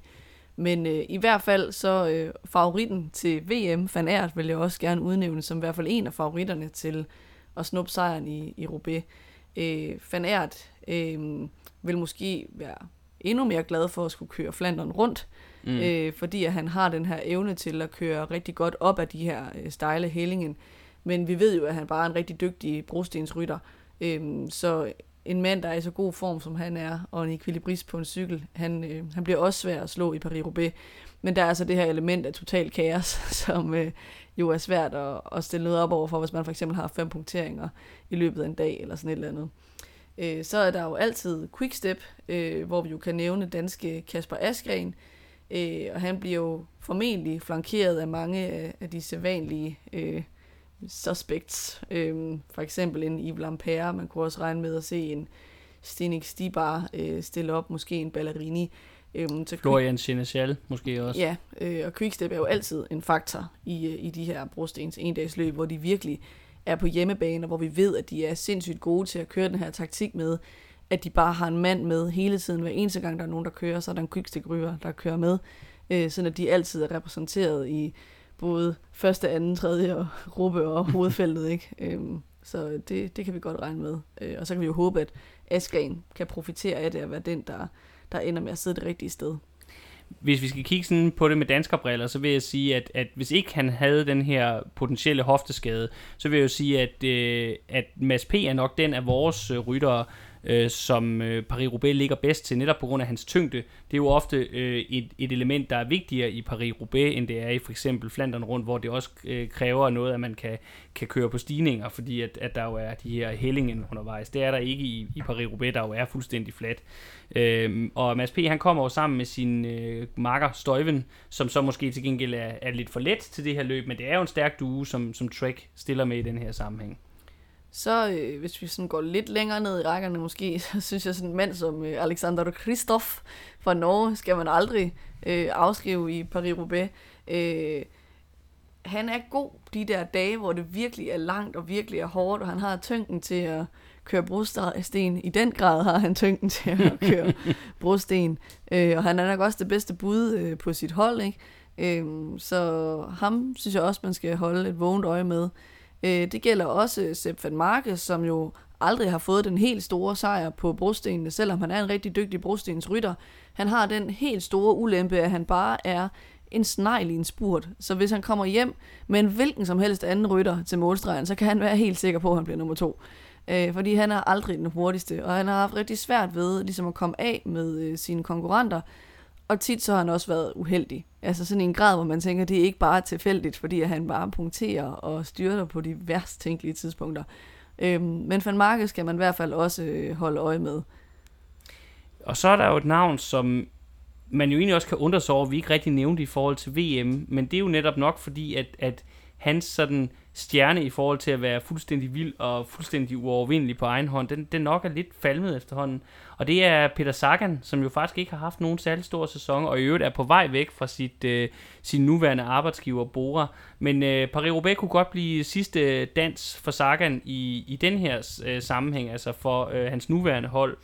Men øh, i hvert fald så øh, favoritten til VM, Van Aert, vil jeg også gerne udnævne som i hvert fald en af favoritterne til at snuppe sejren i, i Roubaix. Øh, Van Aert øh, vil måske være endnu mere glad for at skulle køre Flandern rundt, mm. øh, fordi at han har den her evne til at køre rigtig godt op af de her øh, stejle hællingen. Men vi ved jo, at han bare er en rigtig dygtig brostensrytter, øh, så en mand, der er i så god form, som han er, og en ekvilibrist på en cykel, han, øh, han bliver også svær at slå i Paris-Roubaix. Men der er altså det her element af total kaos, *laughs* som øh, jo er svært at, at stille noget op over for, hvis man for eksempel har fem punkteringer i løbet af en dag, eller sådan et eller andet. Øh, så er der jo altid Quickstep, øh, hvor vi jo kan nævne danske Kasper Askren, øh, og han bliver jo formentlig flankeret af mange af, af de sædvanlige øh, suspects. Øhm, for eksempel en Yves Lampere, man kunne også regne med at se en Stenik Stibar øh, stille op, måske en Ballerini. Øhm, så Florian Senechal måske også. Ja, øh, og Quickstep er jo altid en faktor i, øh, i de her brostens endagsløb, hvor de virkelig er på hjemmebane, og hvor vi ved, at de er sindssygt gode til at køre den her taktik med, at de bare har en mand med hele tiden. Hver eneste gang, der er nogen, der kører, så er der en quickstep-ryger, der kører med, øh, sådan at de altid er repræsenteret i både første, anden, tredje og gruppe og hovedfeltet, ikke? Øhm, så det, det kan vi godt regne med. Øh, og så kan vi jo håbe, at Askren kan profitere af det at være den, der, der ender med at sidde det rigtige sted. Hvis vi skal kigge sådan på det med danskerbriller, så vil jeg sige, at, at hvis ikke han havde den her potentielle hofteskade, så vil jeg jo sige, at, øh, at Mads P. er nok den af vores øh, ryttere, øh, som øh, Paris-Roubaix ligger bedst til, netop på grund af hans tyngde. Det er jo ofte øh, et, et element, der er vigtigere i Paris-Roubaix, end det er i for eksempel Flandern rundt, hvor det også øh, kræver noget, at man kan, kan køre på stigninger, fordi at, at der jo er de her hællingen undervejs. Det er der ikke i, i Paris-Roubaix, der jo er fuldstændig fladt. Øh, og Mads P. han kommer jo sammen med sin øh, makker Støjven, som så måske til gengæld er, er lidt for let til det her løb, men det er jo en stærk due, som, som Trek stiller med i den her sammenhæng. Så øh, hvis vi sådan går lidt længere ned i rækkerne måske, *laughs* så synes jeg sådan en mand som øh, Alexander Kristoff fra Norge, skal man aldrig øh, afskrive i Paris-Roubaix. Øh, han er god de der dage, hvor det virkelig er langt og virkelig er hårdt, og han har tyngden til at køre brosten. I den grad har han tyngden til at *laughs* køre brosten. Øh, og han er nok også det bedste bud øh, på sit hold, ikke? Øh, så ham synes jeg også, man skal holde et vågent øje med. Øh, det gælder også Sepp van Marke, som jo aldrig har fået den helt store sejr på brostenene, selvom han er en rigtig dygtig brostensrytter. Han har den helt store ulempe, at han bare er en snegl i en spurt. Så hvis han kommer hjem med en hvilken som helst anden rytter til målstregen, så kan han være helt sikker på, at han bliver nummer to. Øh, fordi han er aldrig den hurtigste, og han har haft rigtig svært ved ligesom at komme af med øh, sine konkurrenter. Og tit så har han også været uheldig. Altså sådan en grad, hvor man tænker, det er ikke bare tilfældigt, fordi han bare punkterer og styrter på de værst tænkelige tidspunkter. Øhm, men Van Marke skal man i hvert fald også øh, holde øje med. Og så er der jo et navn, som man jo egentlig også kan undre sig over, at vi ikke rigtig nævnte i forhold til VM, men det er jo netop nok fordi, at, at hans sådan stjerne i forhold til at være fuldstændig vild og fuldstændig uovervindelig på egen hånd, den, den nok er lidt falmet efterhånden. Og det er Peter Sagan, som jo faktisk ikke har haft nogen særlig stor sæson, og i øvrigt er på vej væk fra sit, øh, sin nuværende arbejdsgiver Bora. Men øh, Paris-Roubaix kunne godt blive sidste dans for Sagan i, i den her øh, sammenhæng, altså for øh, hans nuværende hold.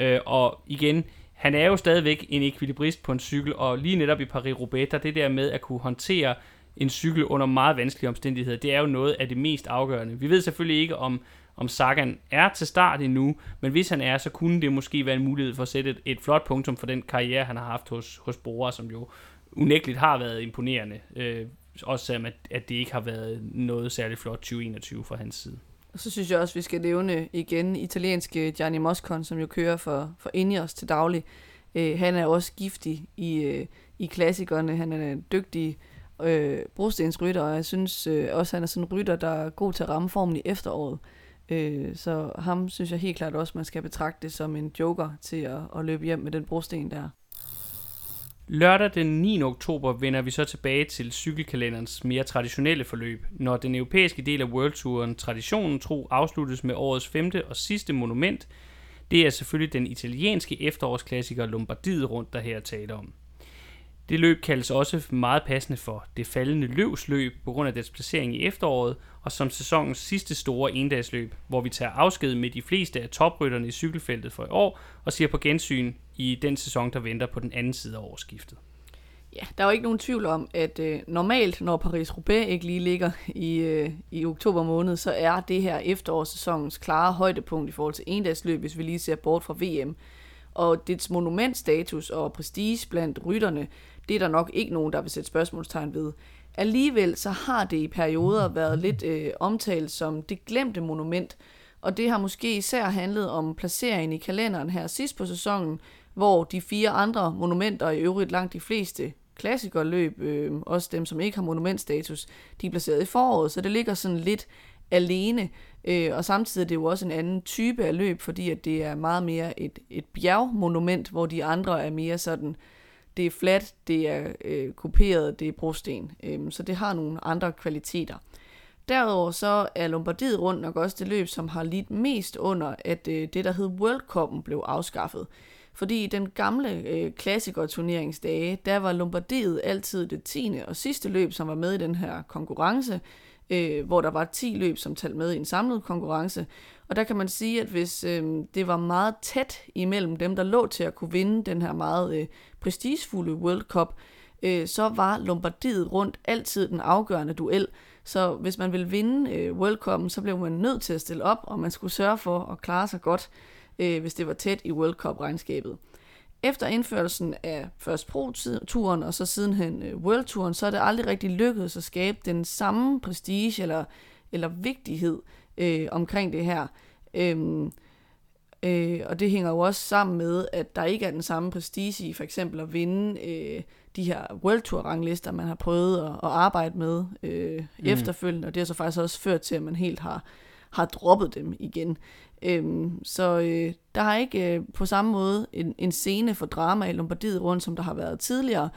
Øh, og igen, han er jo stadigvæk en ekvilibrist på en cykel, og lige netop i Paris-Roubaix, der det der med at kunne håndtere en cykel under meget vanskelige omstændigheder, det er jo noget af det mest afgørende. Vi ved selvfølgelig ikke, om, om Sagan er til start endnu, men hvis han er, så kunne det måske være en mulighed for at sætte et, et flot punktum for den karriere, han har haft hos, hos Bora, som jo unægteligt har været imponerende. Øh, også selvom, at, at det ikke har været noget særligt flot 2021 fra hans side. Og så synes jeg også, vi skal nævne igen italienske Gianni Moscon, som jo kører for, for Ineos til daglig. Øh, han er også giftig i, øh, i klassikerne. Han er en dygtig øh, Øh, brostensrytter, og jeg synes øh, også, han er sådan en rytter, der er god til at ramme formen i efteråret. Øh, så ham synes jeg helt klart også, man skal betragte som en joker til at, at løbe hjem med den brosten der. Lørdag den 9. oktober vender vi så tilbage til cykelkalenderens mere traditionelle forløb, når den europæiske del af World Touren traditionen tro afsluttes med årets femte og sidste monument. Det er selvfølgelig den italienske efterårsklassiker Lombardiet rundt, der her taler om. Det løb kaldes også meget passende for det faldende løvsløb på grund af dets placering i efteråret, og som sæsonens sidste store endagsløb, hvor vi tager afsked med de fleste af toprytterne i cykelfeltet for i år, og siger på gensyn i den sæson, der venter på den anden side af årsskiftet. Ja, der er jo ikke nogen tvivl om, at øh, normalt, når Paris-Roubaix ikke lige ligger i, øh, i oktober måned, så er det her efterårssæsonens klare højdepunkt i forhold til endagsløb, hvis vi lige ser bort fra VM. Og dets monumentstatus og prestige blandt rytterne, det er der nok ikke nogen, der vil sætte spørgsmålstegn ved. Alligevel så har det i perioder været lidt øh, omtalt som det glemte monument, og det har måske især handlet om placeringen i kalenderen her sidst på sæsonen, hvor de fire andre monumenter, i øvrigt langt de fleste klassikerløb, øh, også dem som ikke har monumentstatus, de er placeret i foråret, så det ligger sådan lidt alene, øh, og samtidig er det jo også en anden type af løb, fordi at det er meget mere et, et bjergmonument, hvor de andre er mere sådan det er fladt, det er øh, kuperet, det er brosten. Øh, så det har nogle andre kvaliteter. Derudover så er Lombardiet rundt nok også det løb, som har lidt mest under, at øh, det, der hed World Cup'en, blev afskaffet. Fordi i den gamle øh, klassikerturneringsdage, der var Lombardiet altid det tiende og sidste løb, som var med i den her konkurrence, øh, hvor der var 10 løb, som talte med i en samlet konkurrence. Og der kan man sige, at hvis øh, det var meget tæt imellem dem, der lå til at kunne vinde den her meget øh, prestigefulde World Cup, øh, så var Lombardiet rundt altid den afgørende duel. Så hvis man ville vinde øh, World Cup'en, så blev man nødt til at stille op, og man skulle sørge for at klare sig godt, øh, hvis det var tæt i World Cup-regnskabet. Efter indførelsen af først Pro-turen og så sidenhen øh, World-turen, så er det aldrig rigtig lykkedes at skabe den samme prestige eller, eller vigtighed øh, omkring det her. Øhm, øh, og det hænger jo også sammen med, at der ikke er den samme prestige i for eksempel at vinde øh, de her World Tour ranglister, man har prøvet at, at arbejde med øh, mm. efterfølgende, og det har så faktisk også ført til, at man helt har, har droppet dem igen. Øhm, så øh, der har ikke øh, på samme måde en, en scene for drama i Lombardiet rundt, som der har været tidligere.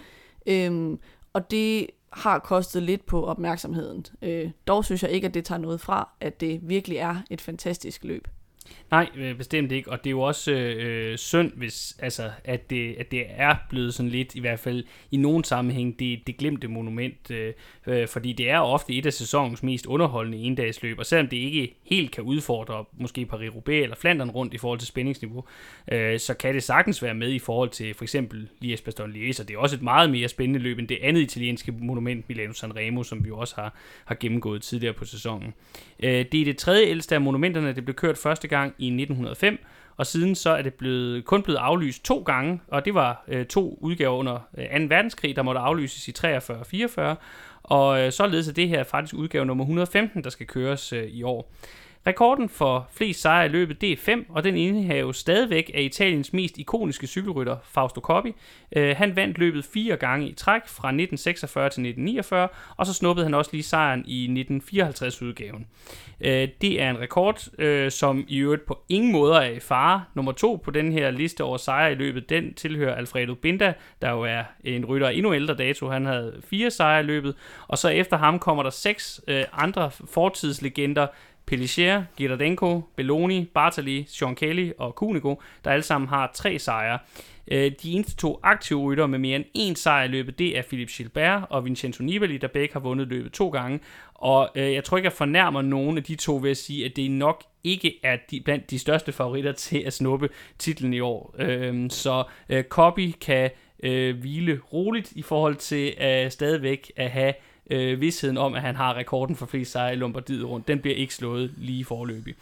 Øhm, og det har kostet lidt på opmærksomheden. Øh, dog synes jeg ikke, at det tager noget fra, at det virkelig er et fantastisk løb. Nej, øh, bestemt ikke, og det er jo også øh, synd, hvis, altså, at, det, at det er blevet sådan lidt, i hvert fald i nogen sammenhæng, det, det glemte monument, øh, øh, fordi det er ofte et af sæsonens mest underholdende endagsløb, og selvom det ikke helt kan udfordre måske Paris-Roubaix eller Flandern rundt i forhold til spændingsniveau, øh, så kan det sagtens være med i forhold til for eksempel Liège-Bastogne-Liège, og det er også et meget mere spændende løb end det andet italienske monument, Milano Sanremo, som vi også har, har gennemgået tidligere på sæsonen. Øh, det er det tredje ældste af monumenterne, det blev kørt første gang i 1905, og siden så er det blevet, kun blevet aflyst to gange, og det var øh, to udgaver under øh, 2. verdenskrig, der måtte aflyses i 43 og 44, og øh, således er det her faktisk udgave nummer 115, der skal køres øh, i år. Rekorden for flest sejre i løbet, det er 5, og den indehaves stadigvæk af Italiens mest ikoniske cykelrytter, Fausto Coppi. Uh, han vandt løbet fire gange i træk fra 1946 til 1949, og så snuppede han også lige sejren i 1954-udgaven. Uh, øh, det er en rekord, uh, som i øvrigt på ingen måder er i fare. Nummer to på den her liste over sejre i løbet, den tilhører Alfredo Binda, der jo er en rytter endnu ældre dato. Han havde fire sejre i løbet, og så efter ham kommer der seks uh, andre fortidslegender, Pellicer, Girardenko, Belloni, Bartali, Sean Kelly og Kunigo, der alle sammen har tre sejre. Øh, de eneste to aktive rytter med mere end én sejr i løbet, det er Philip Gilbert og Vincenzo Nibali, der begge har vundet løbet to gange. Og øh, jeg tror ikke, jeg fornærmer nogen af de to ved at sige, at det nok ikke er de, blandt de største favoritter *laughs* til at snuppe titlen i år. Øh, så øh, Copy kan øh, hvile roligt i forhold til øh, stadigvæk at have øh, vidsheden om, at han har rekorden for flest sejre i Lombardiet rundt. Den bliver ikke slået lige forløbig.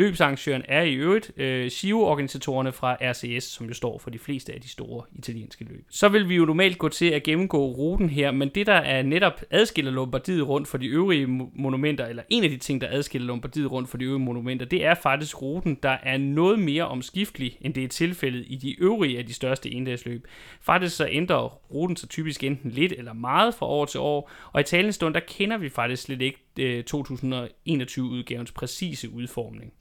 Løbsarrangøren er i øvrigt øh, Giro-organisatorerne fra RCS, som jo står for de fleste af de store italienske løb. Så vil vi jo normalt gå til at gennemgå ruten her, men det der er netop adskiller Lombardiet rundt for de øvrige monumenter, eller en af de ting, der adskiller Lombardiet rundt for de øvrige monumenter, det er faktisk ruten, der er noget mere omskiftelig, end det er tilfældet i de øvrige af de største endagsløb. Faktisk så ændrer ruten sig typisk enten lidt eller meget fra år til år, og i talende stund, der kender vi faktisk slet ikke øh, 2021-udgavens præcise udformning.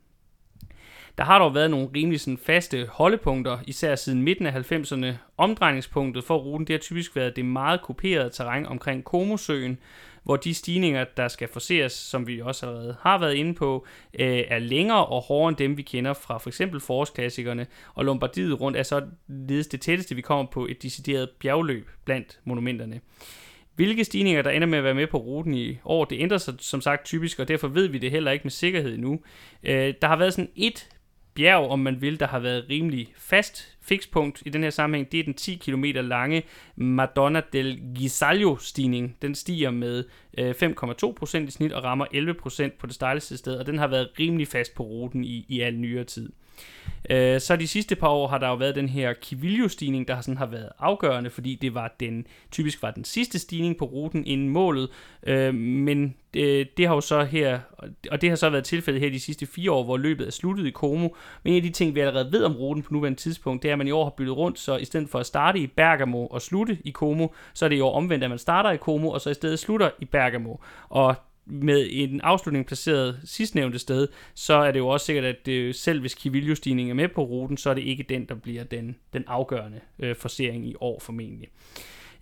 Der har dog været nogle rimelig sådan faste holdepunkter, især siden midten af 90'erne. Omdrejningspunktet for ruten det har typisk været det meget kuperede terræn omkring Komosøen, hvor de stigninger, der skal forseres, som vi også allerede har været inde på, øh, er længere og hårdere end dem, vi kender fra for eksempel forårsklassikerne, og Lombardiet rundt er så det tætteste, vi kommer på et decideret bjergløb blandt monumenterne. Hvilke stigninger, der ender med at være med på ruten i år, det ændrer sig som sagt typisk, og derfor ved vi det heller ikke med sikkerhed nu. Øh, der har været sådan et bjerg, om man vil, der har været rimelig fast fikspunkt i den her sammenhæng. Det er den 10 km lange Madonna del Gisaglio stigning. Den stiger med øh, 5,2% i snit og rammer 11% på det stejleste sted, og den har været rimelig fast på ruten i, i al nyere tid. Øh, så de sidste par år har der jo været den her Kivilio-stigning, der sådan har været afgørende, fordi det var den typisk var den sidste stigning på ruten inden målet, øh, men det, det har jo så her, og det har så været tilfældet her de sidste fire år, hvor løbet er sluttet i Como. Men en af de ting, vi allerede ved om ruten på nuværende tidspunkt, det er, at man i år har byttet rundt, så i stedet for at starte i Bergamo og slutte i Como, så er det i år omvendt, at man starter i Como, og så i stedet slutter i Bergamo. Og med en afslutning placeret sidstnævnte sted, så er det jo også sikkert, at det, selv hvis Kivilio-stigningen er med på ruten, så er det ikke den, der bliver den, den afgørende øh, forsering i år formentlig.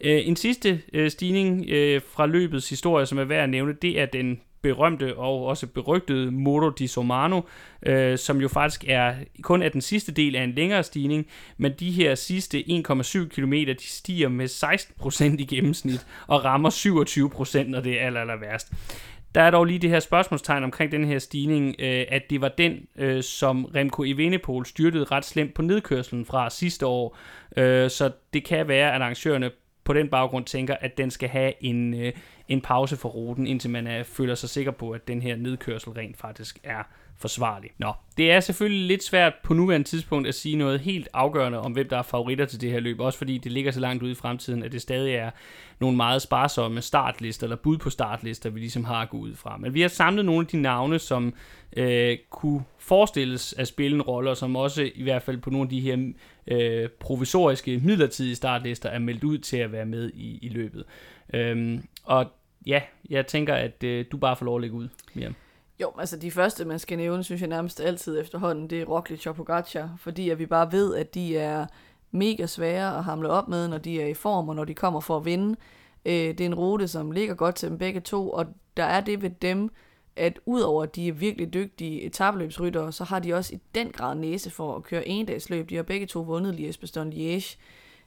Øh, en sidste øh, stigning øh, fra løbets historie, som er værd at nævne, det er den berømte og også berygtede Moro di Somano, øh, som jo faktisk er kun er den sidste del af en længere stigning, men de her sidste 1,7 km, de stiger med 16% i gennemsnit og rammer 27%, når det er aller, aller værst. Der er dog lige det her spørgsmålstegn omkring den her stigning, øh, at det var den, øh, som Remco Evenepoel styrtede ret slemt på nedkørslen fra sidste år. Øh, så det kan være, at arrangørerne på den baggrund tænker, at den skal have en, øh, en pause for ruten, indtil man er, føler sig sikker på, at den her nedkørsel rent faktisk er forsvarlig. Nå, det er selvfølgelig lidt svært på nuværende tidspunkt at sige noget helt afgørende om, hvem der er favoritter til det her løb, også fordi det ligger så langt ude i fremtiden, at det stadig er nogle meget sparsomme startlister, eller bud på startlister, vi ligesom har at gå ud fra. Men vi har samlet nogle af de navne, som øh, kunne forestilles at spille en rolle, og som også i hvert fald på nogle af de her øh, provisoriske, midlertidige startlister er meldt ud til at være med i, i løbet. Øhm, og ja, jeg tænker, at øh, du bare får lov at lægge ud, Miriam. Jo, altså de første, man skal nævne, synes jeg nærmest altid efterhånden, det er Roglic og Pogacar, fordi at vi bare ved, at de er mega svære at hamle op med, når de er i form, og når de kommer for at vinde. Øh, det er en rute, som ligger godt til dem begge to, og der er det ved dem, at udover at de er virkelig dygtige etabløbsryttere, så har de også i den grad næse for at køre endagsløb. De har begge to vundet Liège-Bastogne Liège,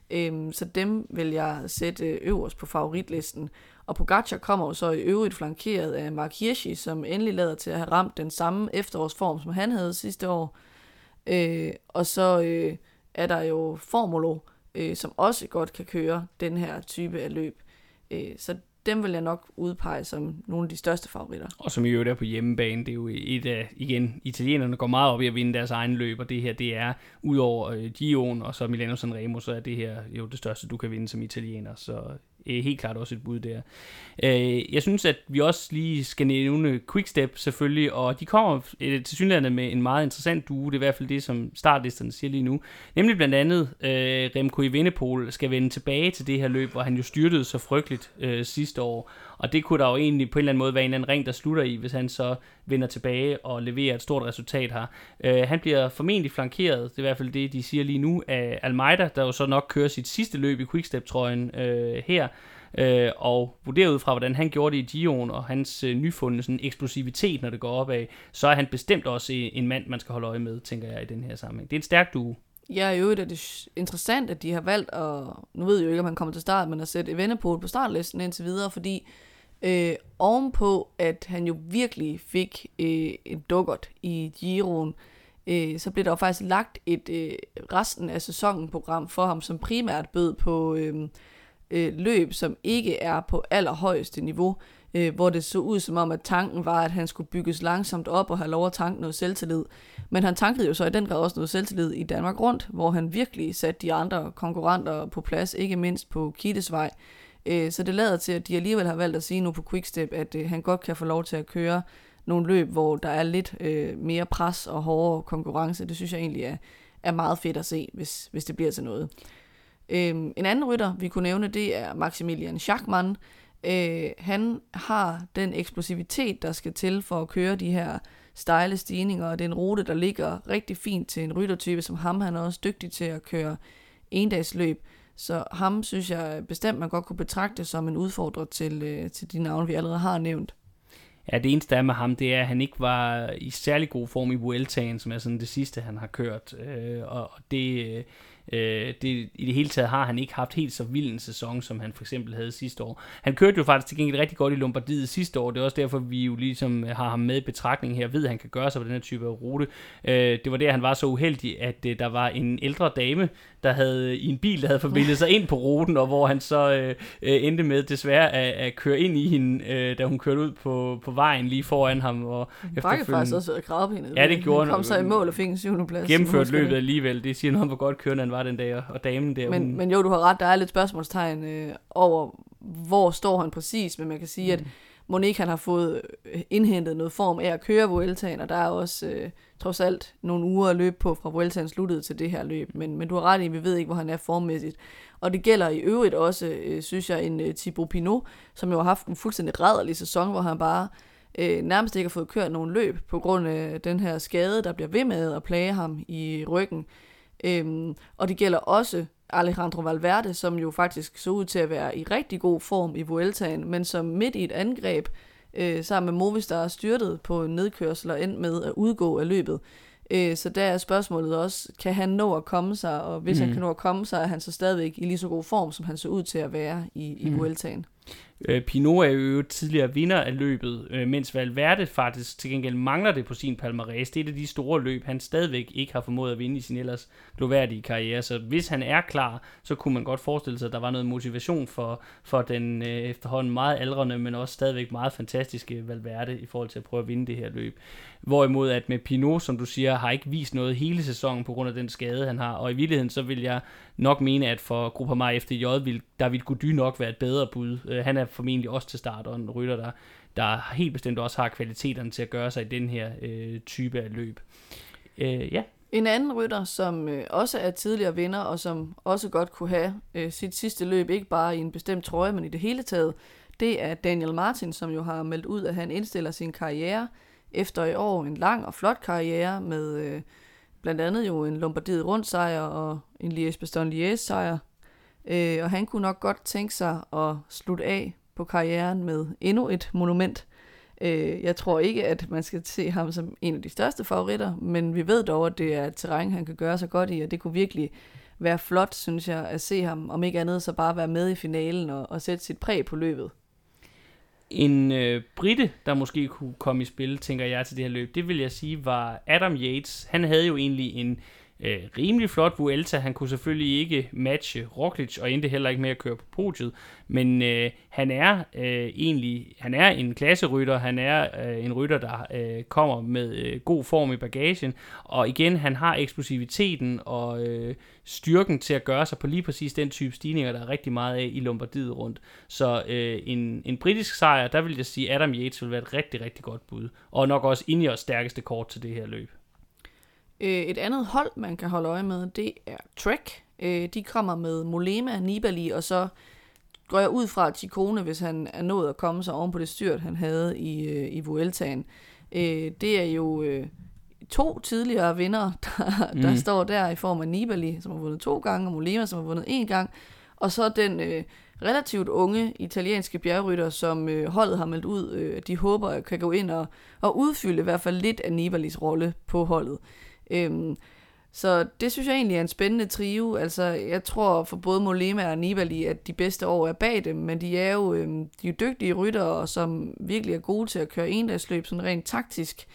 øhm, så dem vil jeg sætte øverst på favoritlisten. Og Pogacar kommer jo så i øvrigt flankeret af Mark Hirschi, som endelig lader til at have ramt den samme efterårsform, som han havde sidste år. Øh, og så øh, er der jo Formulo, øh, som også godt kan køre den her type af løb. Øh, så dem vil jeg nok udpege som nogle af de største favoritter. Og som i øvrigt er på hjemmebane, det er jo et af, igen, italienerne går meget op i at vinde deres egen løb, og det her, det er, udover øh, Gion og så Milano Sanremo, så er det her jo det største, du kan vinde som italiener, så øh, helt klart også et bud der. Øh, jeg synes, at vi også lige skal nævne Quickstep selvfølgelig, og de kommer øh, til synligheden med en meget interessant duo, det er i hvert fald det, som startlisterne siger lige nu, nemlig blandt andet øh, Remco Evenepoel skal vende tilbage til det her løb, hvor han jo styrtede så frygteligt øh, sidste år, og det kunne der jo egentlig på en eller anden måde være en eller anden ring, der slutter i, hvis han så vender tilbage og leverer et stort resultat her. Øh, han bliver formentlig flankeret, det er i hvert fald det, de siger lige nu, af Almeida, der jo så nok kører sit sidste løb i Quickstep-trøjen øh, her. Øh, og vurderet ud fra, hvordan han gjorde det i Gion, og hans øh, nyfundne sådan, eksplosivitet, når det går opad, så er han bestemt også en mand, man skal holde øje med, tænker jeg, i den her sammenhæng. Det er en stærk duo. Ja, i øvrigt er det interessant, at de har valgt at, nu ved jeg jo ikke, om han kommer til start, men at sætte Evenepoel på startlisten indtil videre, fordi øh, ovenpå, at han jo virkelig fik øh, en dukkert i Giroen, øh, så blev der jo faktisk lagt et øh, resten af sæsonen program for ham, som primært bød på øh, øh, løb, som ikke er på allerhøjeste niveau. øh, hvor det så ud som om, at tanken var, at han skulle bygges langsomt op og have lov at tanke noget selvtillid. Men han tankede jo så i den grad også noget selvtillid i Danmark rundt, hvor han virkelig satte de andre konkurrenter på plads, ikke mindst på Kittesvej. vej. Øh, så det lader til, at de alligevel har valgt at sige nu på Quickstep, at øh, han godt kan få lov til at køre nogle løb, hvor der er lidt øh, mere pres og hårdere konkurrence. Det synes jeg egentlig er, er meget fedt at se, hvis, hvis det bliver til noget. Øh, en anden rytter, vi kunne nævne, det er Maximilian Schachmann. Øh, han har den eksplosivitet, der skal til for at køre de her stejle stigninger, og det er en rute, der ligger rigtig fint til en ryttertype som ham. Han er også dygtig til at køre endagsløb. Så ham synes jeg bestemt, man godt kunne betragte som en udfordrer til, øh, til de navne, vi allerede har nævnt. Ja, det eneste der med ham, det er, at han ikke var i særlig god form i Vueltaen, som er sådan det sidste, han har kørt. Øh, og det, øh, øh, det, I det hele taget har han ikke haft helt så vild en sæson, som han for eksempel havde sidste år. Han kørte jo faktisk til gengæld rigtig godt i Lombardiet sidste år. Det er også derfor, vi jo ligesom har ham med i betragtning her, ved at han kan gøre sig på den her type af rute. Øh, det var der, han var så uheldig, at øh, der var en ældre dame, der havde i en bil, der havde forbindet sig ind på ruten, og hvor han så øh, øh, endte med desværre at, at køre ind i hende, øh, da hun kørte ud på, på vejen lige foran ham. Og Brække faktisk også gravpinet. Ja, det gjorde han. kom så i mål og fik en syvende plads. Gennemført løbet alligevel. Det siger noget om, hvor godt kørende han var den dag, og damen der. Men, hun... men jo, du har ret, der er lidt spørgsmålstegn øh, over, hvor står han præcis, men man kan sige, mm. at Monique han har fået øh, indhentet noget form af at køre Vueltaen, og der er også øh, trods alt nogle uger at løbe på fra Vueltaen sluttede til det her løb. Men, men du har ret i, vi ved ikke, hvor han er formmæssigt. Og det gælder i øvrigt også, øh, synes jeg, en øh, Thibaut Pinot, som jo har haft en fuldstændig rædderlig sæson, hvor han bare øh, nærmest ikke har fået kørt nogen løb på grund af den her skade, der bliver ved med at plage ham i ryggen. Øhm, og det gælder også Alejandro Valverde, som jo faktisk så ud til at være i rigtig god form i Vueltaen, men som midt i et angreb øh, sammen med Movistar styrtet på en nedkørsel og endt med at udgå af løbet. Øh, så der er spørgsmålet også, kan han nå at komme sig, og hvis mm. han kan nå at komme sig, er han så stadigvæk i lige så god form, som han så ud til at være i, i mm. Vueltaen. Øh, Pinot er jo tidligere vinder af løbet, øh, mens Valverde faktisk til gengæld mangler det på sin palmarès. Det er et af de store løb, han stadigvæk ikke har formået at vinde i sin ellers gloværdige karriere. Så hvis han er klar, så kunne man godt forestille sig, at der var noget motivation for, for den øh, efterhånden meget aldrende, men også stadigvæk meget fantastiske Valverde i forhold til at prøve at vinde det her løb. Hvorimod at med Pinot, som du siger, har ikke vist noget hele sæsonen på grund af den skade, han har. Og i virkeligheden så vil jeg nok mene, at for Grupper Mar FDJ vil David Gody nok være et bedre bud. Øh, han er formentlig også til start, og en rytter, der, der helt bestemt også har kvaliteterne til at gøre sig i den her øh, type af løb. Øh, ja. En anden rytter, som øh, også er tidligere vinder, og som også godt kunne have øh, sit sidste løb, ikke bare i en bestemt trøje, men i det hele taget, det er Daniel Martin, som jo har meldt ud, at han indstiller sin karriere efter i år en lang og flot karriere med øh, blandt andet jo en Lombardiet rundt sejr og en Liège-Bastogne-Liège sejr. Øh, og han kunne nok godt tænke sig at slutte af på karrieren med endnu et monument. Øh, jeg tror ikke, at man skal se ham som en af de største favoritter, men vi ved dog, at det er et terræn, han kan gøre sig godt i, og det kunne virkelig være flot, synes jeg, at se ham, om ikke andet så bare være med i finalen og, og sætte sit præg på løbet. En øh, britte, der måske kunne komme i spil, tænker jeg til det her løb, det vil jeg sige var Adam Yates. Han havde jo egentlig en øh, Øh, rimelig flot Vuelta. Han kunne selvfølgelig ikke matche Roglic, og endte heller ikke med at køre på podiet. Men øh, han er øh, egentlig han er en klasserytter. Han er øh, en rytter, der øh, kommer med øh, god form i bagagen. Og igen, han har eksplosiviteten og øh, styrken til at gøre sig på lige præcis den type stigninger, der er rigtig meget af i Lombardiet rundt. Så øh, en, en britisk sejr, der vil jeg sige, Adam Yates vil være et rigtig, rigtig godt bud. Og nok også ind i os stærkeste kort til det her løb. Øh, et andet hold, man kan holde øje med, det er Trek. Øh, de kommer med Molema, Nibali, og så går jeg ud fra Chikone, hvis han er nået at komme sig oven på det styrt, han havde i, øh, i Vueltaen. det er jo to tidligere vinder, *laughs* der, mm. der står der i form af Nibali, som har vundet to gange, og Molema, som har vundet en gang, og så den øh, relativt unge italienske bjergrytter, som øh, holdet har meldt ud, øh, de håber at kan gå ind og, og udfylde i hvert fald lidt af Nibalis rolle på holdet. Øhm, så det synes jeg egentlig er en spændende trio. Altså, jeg tror for både Molema og Nibali, at de bedste år er bag dem, men de er jo, øhm, de er jo dygtige ryttere, som virkelig er gode til at køre endagsløb, sådan rent taktisk.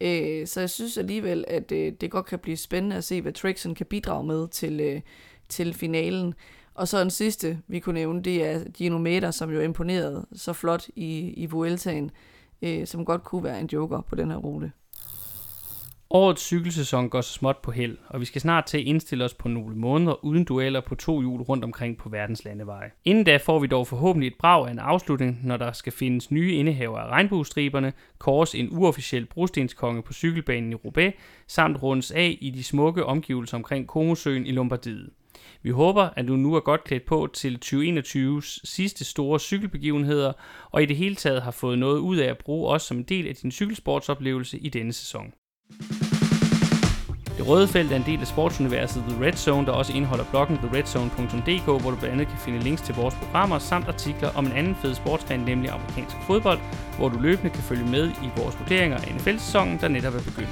Øh, så jeg synes alligevel, at øh, det godt kan blive spændende at se, hvad Trixon kan bidrage med til, øh, til finalen. Og så den sidste, vi kunne nævne, det er Gino Meter, som jo imponerede så flot i, i Vueltaen, øh, som godt kunne være en joker på den her rute. Årets cykelsæson går så småt på held, og vi skal snart til at indstille os på nogle måneder uden dueller på to hjul rundt omkring på verdens landeveje. Inden da får vi dog forhåbentlig et brag af en afslutning, når der skal findes nye indehaver af regnbuestriberne, kors en uofficiel brostenskonge på cykelbanen i Roubaix, samt rundes af i de smukke omgivelser omkring Komosøen i Lombardiet. Vi håber, at du nu er godt klædt på til 2021's sidste store cykelbegivenheder, og i det hele taget har fået noget ud af at bruge os som en del af din cykelsportsoplevelse i denne sæson. Det røde felt er en del af sportsuniverset The Red Zone, der også indeholder bloggen theredzone.dk, hvor du blandt andet kan finde links til vores programmer samt artikler om en anden fed sportsgren, nemlig amerikansk fodbold, hvor du løbende kan følge med i vores vurderinger af NFL-sæsonen, der netop er begyndt.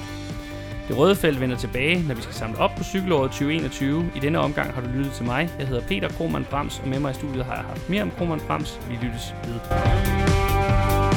Det røde felt vender tilbage, når vi skal samle op på cykelåret 2021. I denne omgang har du lyttet til mig. Jeg hedder Peter Krohmann Brams, og med mig i studiet har jeg haft mere om Krohmann Brams. Vi lyttes ved.